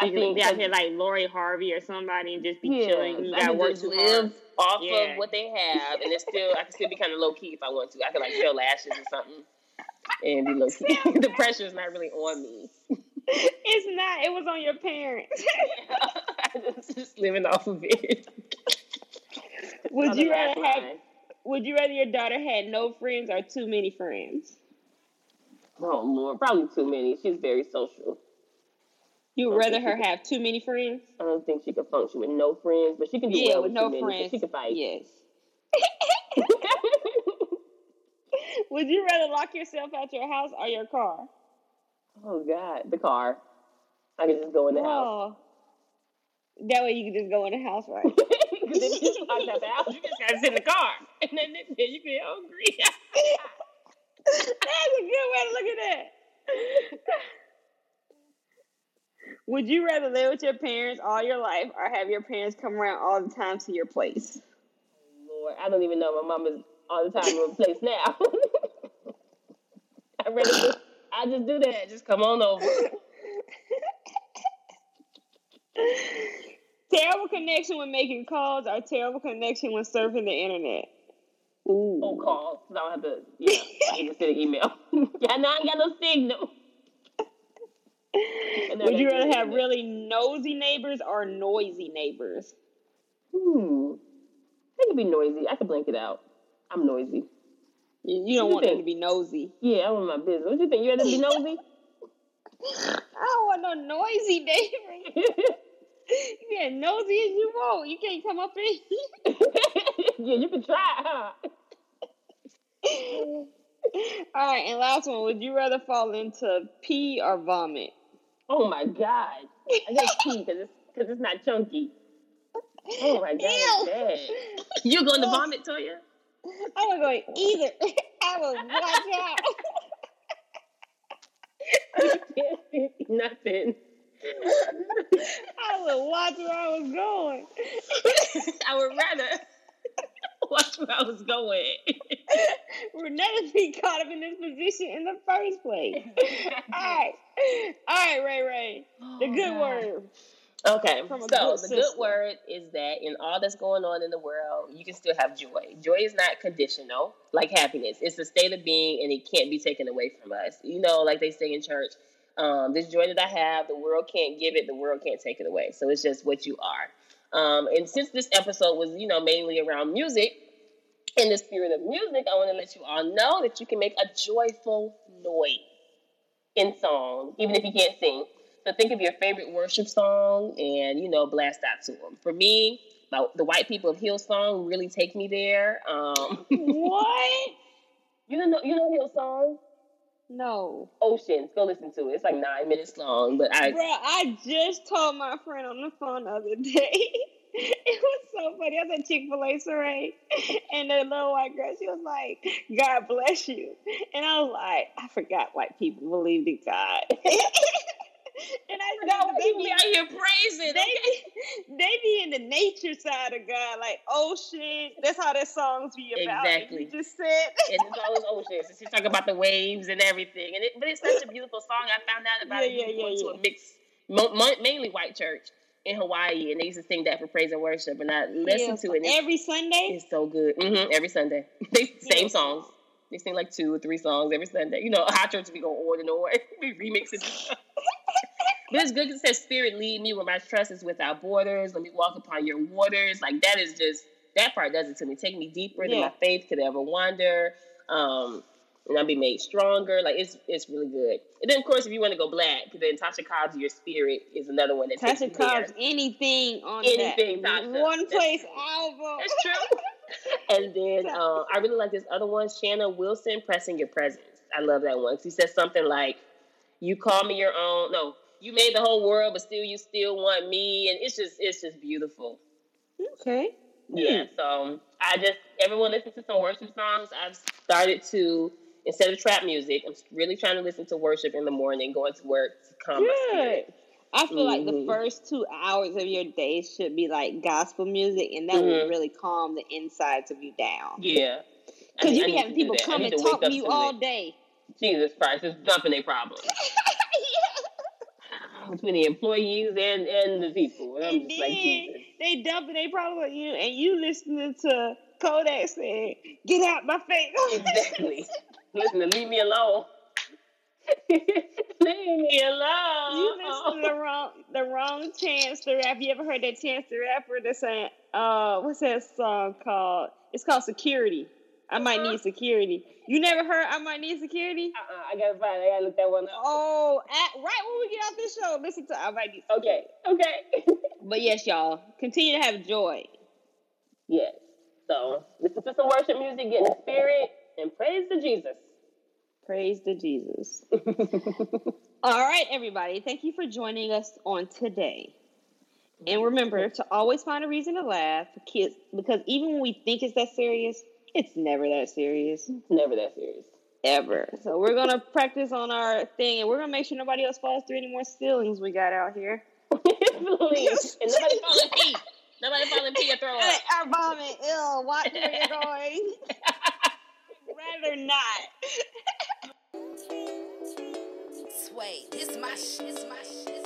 Speaker 2: I
Speaker 1: So you can
Speaker 2: think
Speaker 1: be out here like Lori Harvey or somebody and just be
Speaker 2: Yeah,
Speaker 1: chilling. You gotta work too
Speaker 2: live
Speaker 1: hard.
Speaker 2: off
Speaker 1: Yeah.
Speaker 2: of what they have, and it's still I can still be kind of low key if I want to. I could like sell lashes or something, and be low key. <laughs> the pressure is not really on me. <laughs>
Speaker 1: It's not. It was on your parents. <laughs>
Speaker 2: I'm just, just living off of it.
Speaker 1: Would you rather have?
Speaker 2: line.
Speaker 1: Would you rather your daughter had no friends or too many friends?
Speaker 2: Oh Lord, probably too many. She's very social.
Speaker 1: You would rather her have too many friends?
Speaker 2: I don't think she could function with no friends, but she can do
Speaker 1: Yeah,
Speaker 2: well
Speaker 1: with
Speaker 2: with
Speaker 1: no
Speaker 2: too many, 'cause
Speaker 1: friends.
Speaker 2: She could fight.
Speaker 1: Yes. <laughs> Would you rather lock yourself out your house or your car?
Speaker 2: oh God, the car. I can just go in the house.
Speaker 1: Oh. That way you can just go in the house, right? <laughs>
Speaker 2: Because if you just locked out the house, you just gotta sit in the car, <laughs> and then then you get hungry.
Speaker 1: That's a good way to look at that. Would you rather live with your parents all your life or have your parents come around all the time to your place?
Speaker 2: Lord, I don't even know my mama's all the time in a place now. <laughs> I rather just, I just do that. Just come on over. <laughs>
Speaker 1: terrible connection when making calls or terrible connection when surfing the internet? Ooh.
Speaker 2: Phone calls. I don't have to. Yeah, I can send an email. <laughs> yeah, no, I ain't got no signal.
Speaker 1: Would you rather have really nosy neighbors or noisy neighbors?
Speaker 2: Hmm. They can be noisy. I could blank it out. I'm noisy.
Speaker 1: You, you don't
Speaker 2: What
Speaker 1: want
Speaker 2: you
Speaker 1: them to be nosy.
Speaker 2: Yeah, I want my business. What do you think? You rather be nosy? <laughs>
Speaker 1: I don't want no noisy neighbors. <laughs> You get nosy as you want. You can't come up in <laughs>
Speaker 2: yeah, you can try, huh?
Speaker 1: All right, and last one. Would you rather fall into pee or vomit?
Speaker 2: Oh my god. I gotta pee because it's because it's not chunky. Oh my god. You going to vomit, Toya?
Speaker 1: I would go either. I would watch out. <laughs>
Speaker 2: Nothing.
Speaker 1: I would watch where I was going. <laughs>
Speaker 2: I would rather <laughs> watch where I was going. <laughs>
Speaker 1: We'd never be caught up in this position in the first place. <laughs> All right, all right, Ray Ray. The good
Speaker 2: Oh,
Speaker 1: word.
Speaker 2: Okay, so
Speaker 1: good
Speaker 2: the good word is that in all that's going on in the world, you can still have joy. Joy is not conditional, like happiness. It's a state of being, and it can't be taken away from us. You know, like they say in church, um, this joy that I have, the world can't give it, the world can't take it away. So it's just what you are. Um, and since this episode was, you know, mainly around music, in the spirit of music, I want to let you all know that you can make a joyful noise in song, even if you can't sing. So think of your favorite worship song and, you know, blast out to them. For me, my, the White People of Hillsong really take me there. Um, <laughs>
Speaker 1: What?
Speaker 2: you don't know, you know Hillsong?
Speaker 1: No.
Speaker 2: Oceans. Go listen to it. It's like nine minutes long, but I
Speaker 1: Bruh, I just told my friend on the phone the other day. <laughs> it was so funny. I was at Chick fil A, Saray, and the little white girl, she was like, God bless you. And I was like, I forgot white people believed in God. <laughs> <laughs> and I
Speaker 2: know they be out here praising.
Speaker 1: They, be, they be in the nature side of God, like ocean. That's how their songs be about.
Speaker 2: Exactly.
Speaker 1: Just said. <laughs>
Speaker 2: and it's always oceans. She's talking about the waves and everything. And it, but it's such a beautiful song. I found out about
Speaker 1: yeah,
Speaker 2: it
Speaker 1: yeah,
Speaker 2: going
Speaker 1: yeah,
Speaker 2: to a mixed, mainly white church in Hawaii, and they used to sing that for praise and worship. And I listened to it
Speaker 1: every Sunday.
Speaker 2: It's so good. Mm-hmm, every Sunday, <laughs> they same songs. They sing like two or three songs every Sunday. You know, hot church we go on and on. we remix it. But it's good because it says, Spirit, lead me where my trust is without borders. Let me walk upon your waters. Like, that is just, that part does it to me. Take me deeper yeah. than my faith could ever wander. Um, and I'll be made stronger. Like it's it's really good. And then of course if you want to go black, then Tasha Cobbs Your Spirit is another one that
Speaker 1: Tasha Cobbs anything on
Speaker 2: anything
Speaker 1: that.
Speaker 2: Tasha.
Speaker 1: One place album.
Speaker 2: That's true. <laughs> and then uh, I really like this other one, Shanna Wilson, Pressing Your Presence. I love that one. She says something like, You call me your own. No, you made the whole world, but still you still want me. And it's just it's just beautiful.
Speaker 1: Okay.
Speaker 2: Yeah. So I just everyone listens to some worship songs. I've started to instead of trap music, I'm really trying to listen to worship in the morning, going to work to calm Good. my spirit.
Speaker 1: I feel mm-hmm. like the mm-hmm. first two hours of your day should be like gospel music, and that mm-hmm. will really calm the insides of you down.
Speaker 2: Yeah,
Speaker 1: because you be having people come and talk to you all day.
Speaker 2: Jesus Christ, it's dumping their problems. <laughs> Between the employees and, and the people. And, and then like,
Speaker 1: they dumping their problems on you, and you listening to Kodak saying, "Get out my face."
Speaker 2: exactly. <laughs> Listen, leave me alone. <laughs> Leave me alone.
Speaker 1: You listen to the wrong the wrong Chance the Rap. You ever heard that Chance the Rapper that's saying, uh, what's that song called? It's called Security. I might need uh-huh. security. You never heard I might need security?
Speaker 2: Uh-uh, I gotta find it. I gotta look that one up.
Speaker 1: Oh, at, right when we get off this show, listen to I might need
Speaker 2: security. Okay, okay. <laughs>
Speaker 1: but yes, y'all, continue to have joy.
Speaker 2: Yes. So listen to some worship music, get in the spirit, and praise to Jesus.
Speaker 1: Praise to Jesus. <laughs> All right, everybody. Thank you for joining us on today. And remember to always find a reason to laugh for kids because even when we think it's that serious, <laughs> it's never that serious.
Speaker 2: It's never that serious.
Speaker 1: Ever. So we're gonna practice on our thing and we're gonna make sure nobody else falls through any more ceilings we got out here. <laughs>
Speaker 2: Please. <laughs> and nobody fall in pee. Nobody fall in pee or throw up.
Speaker 1: Our vomit. Ill. Watch where you're going. Rather not. Sway, this my shit, this my shit, this my shit.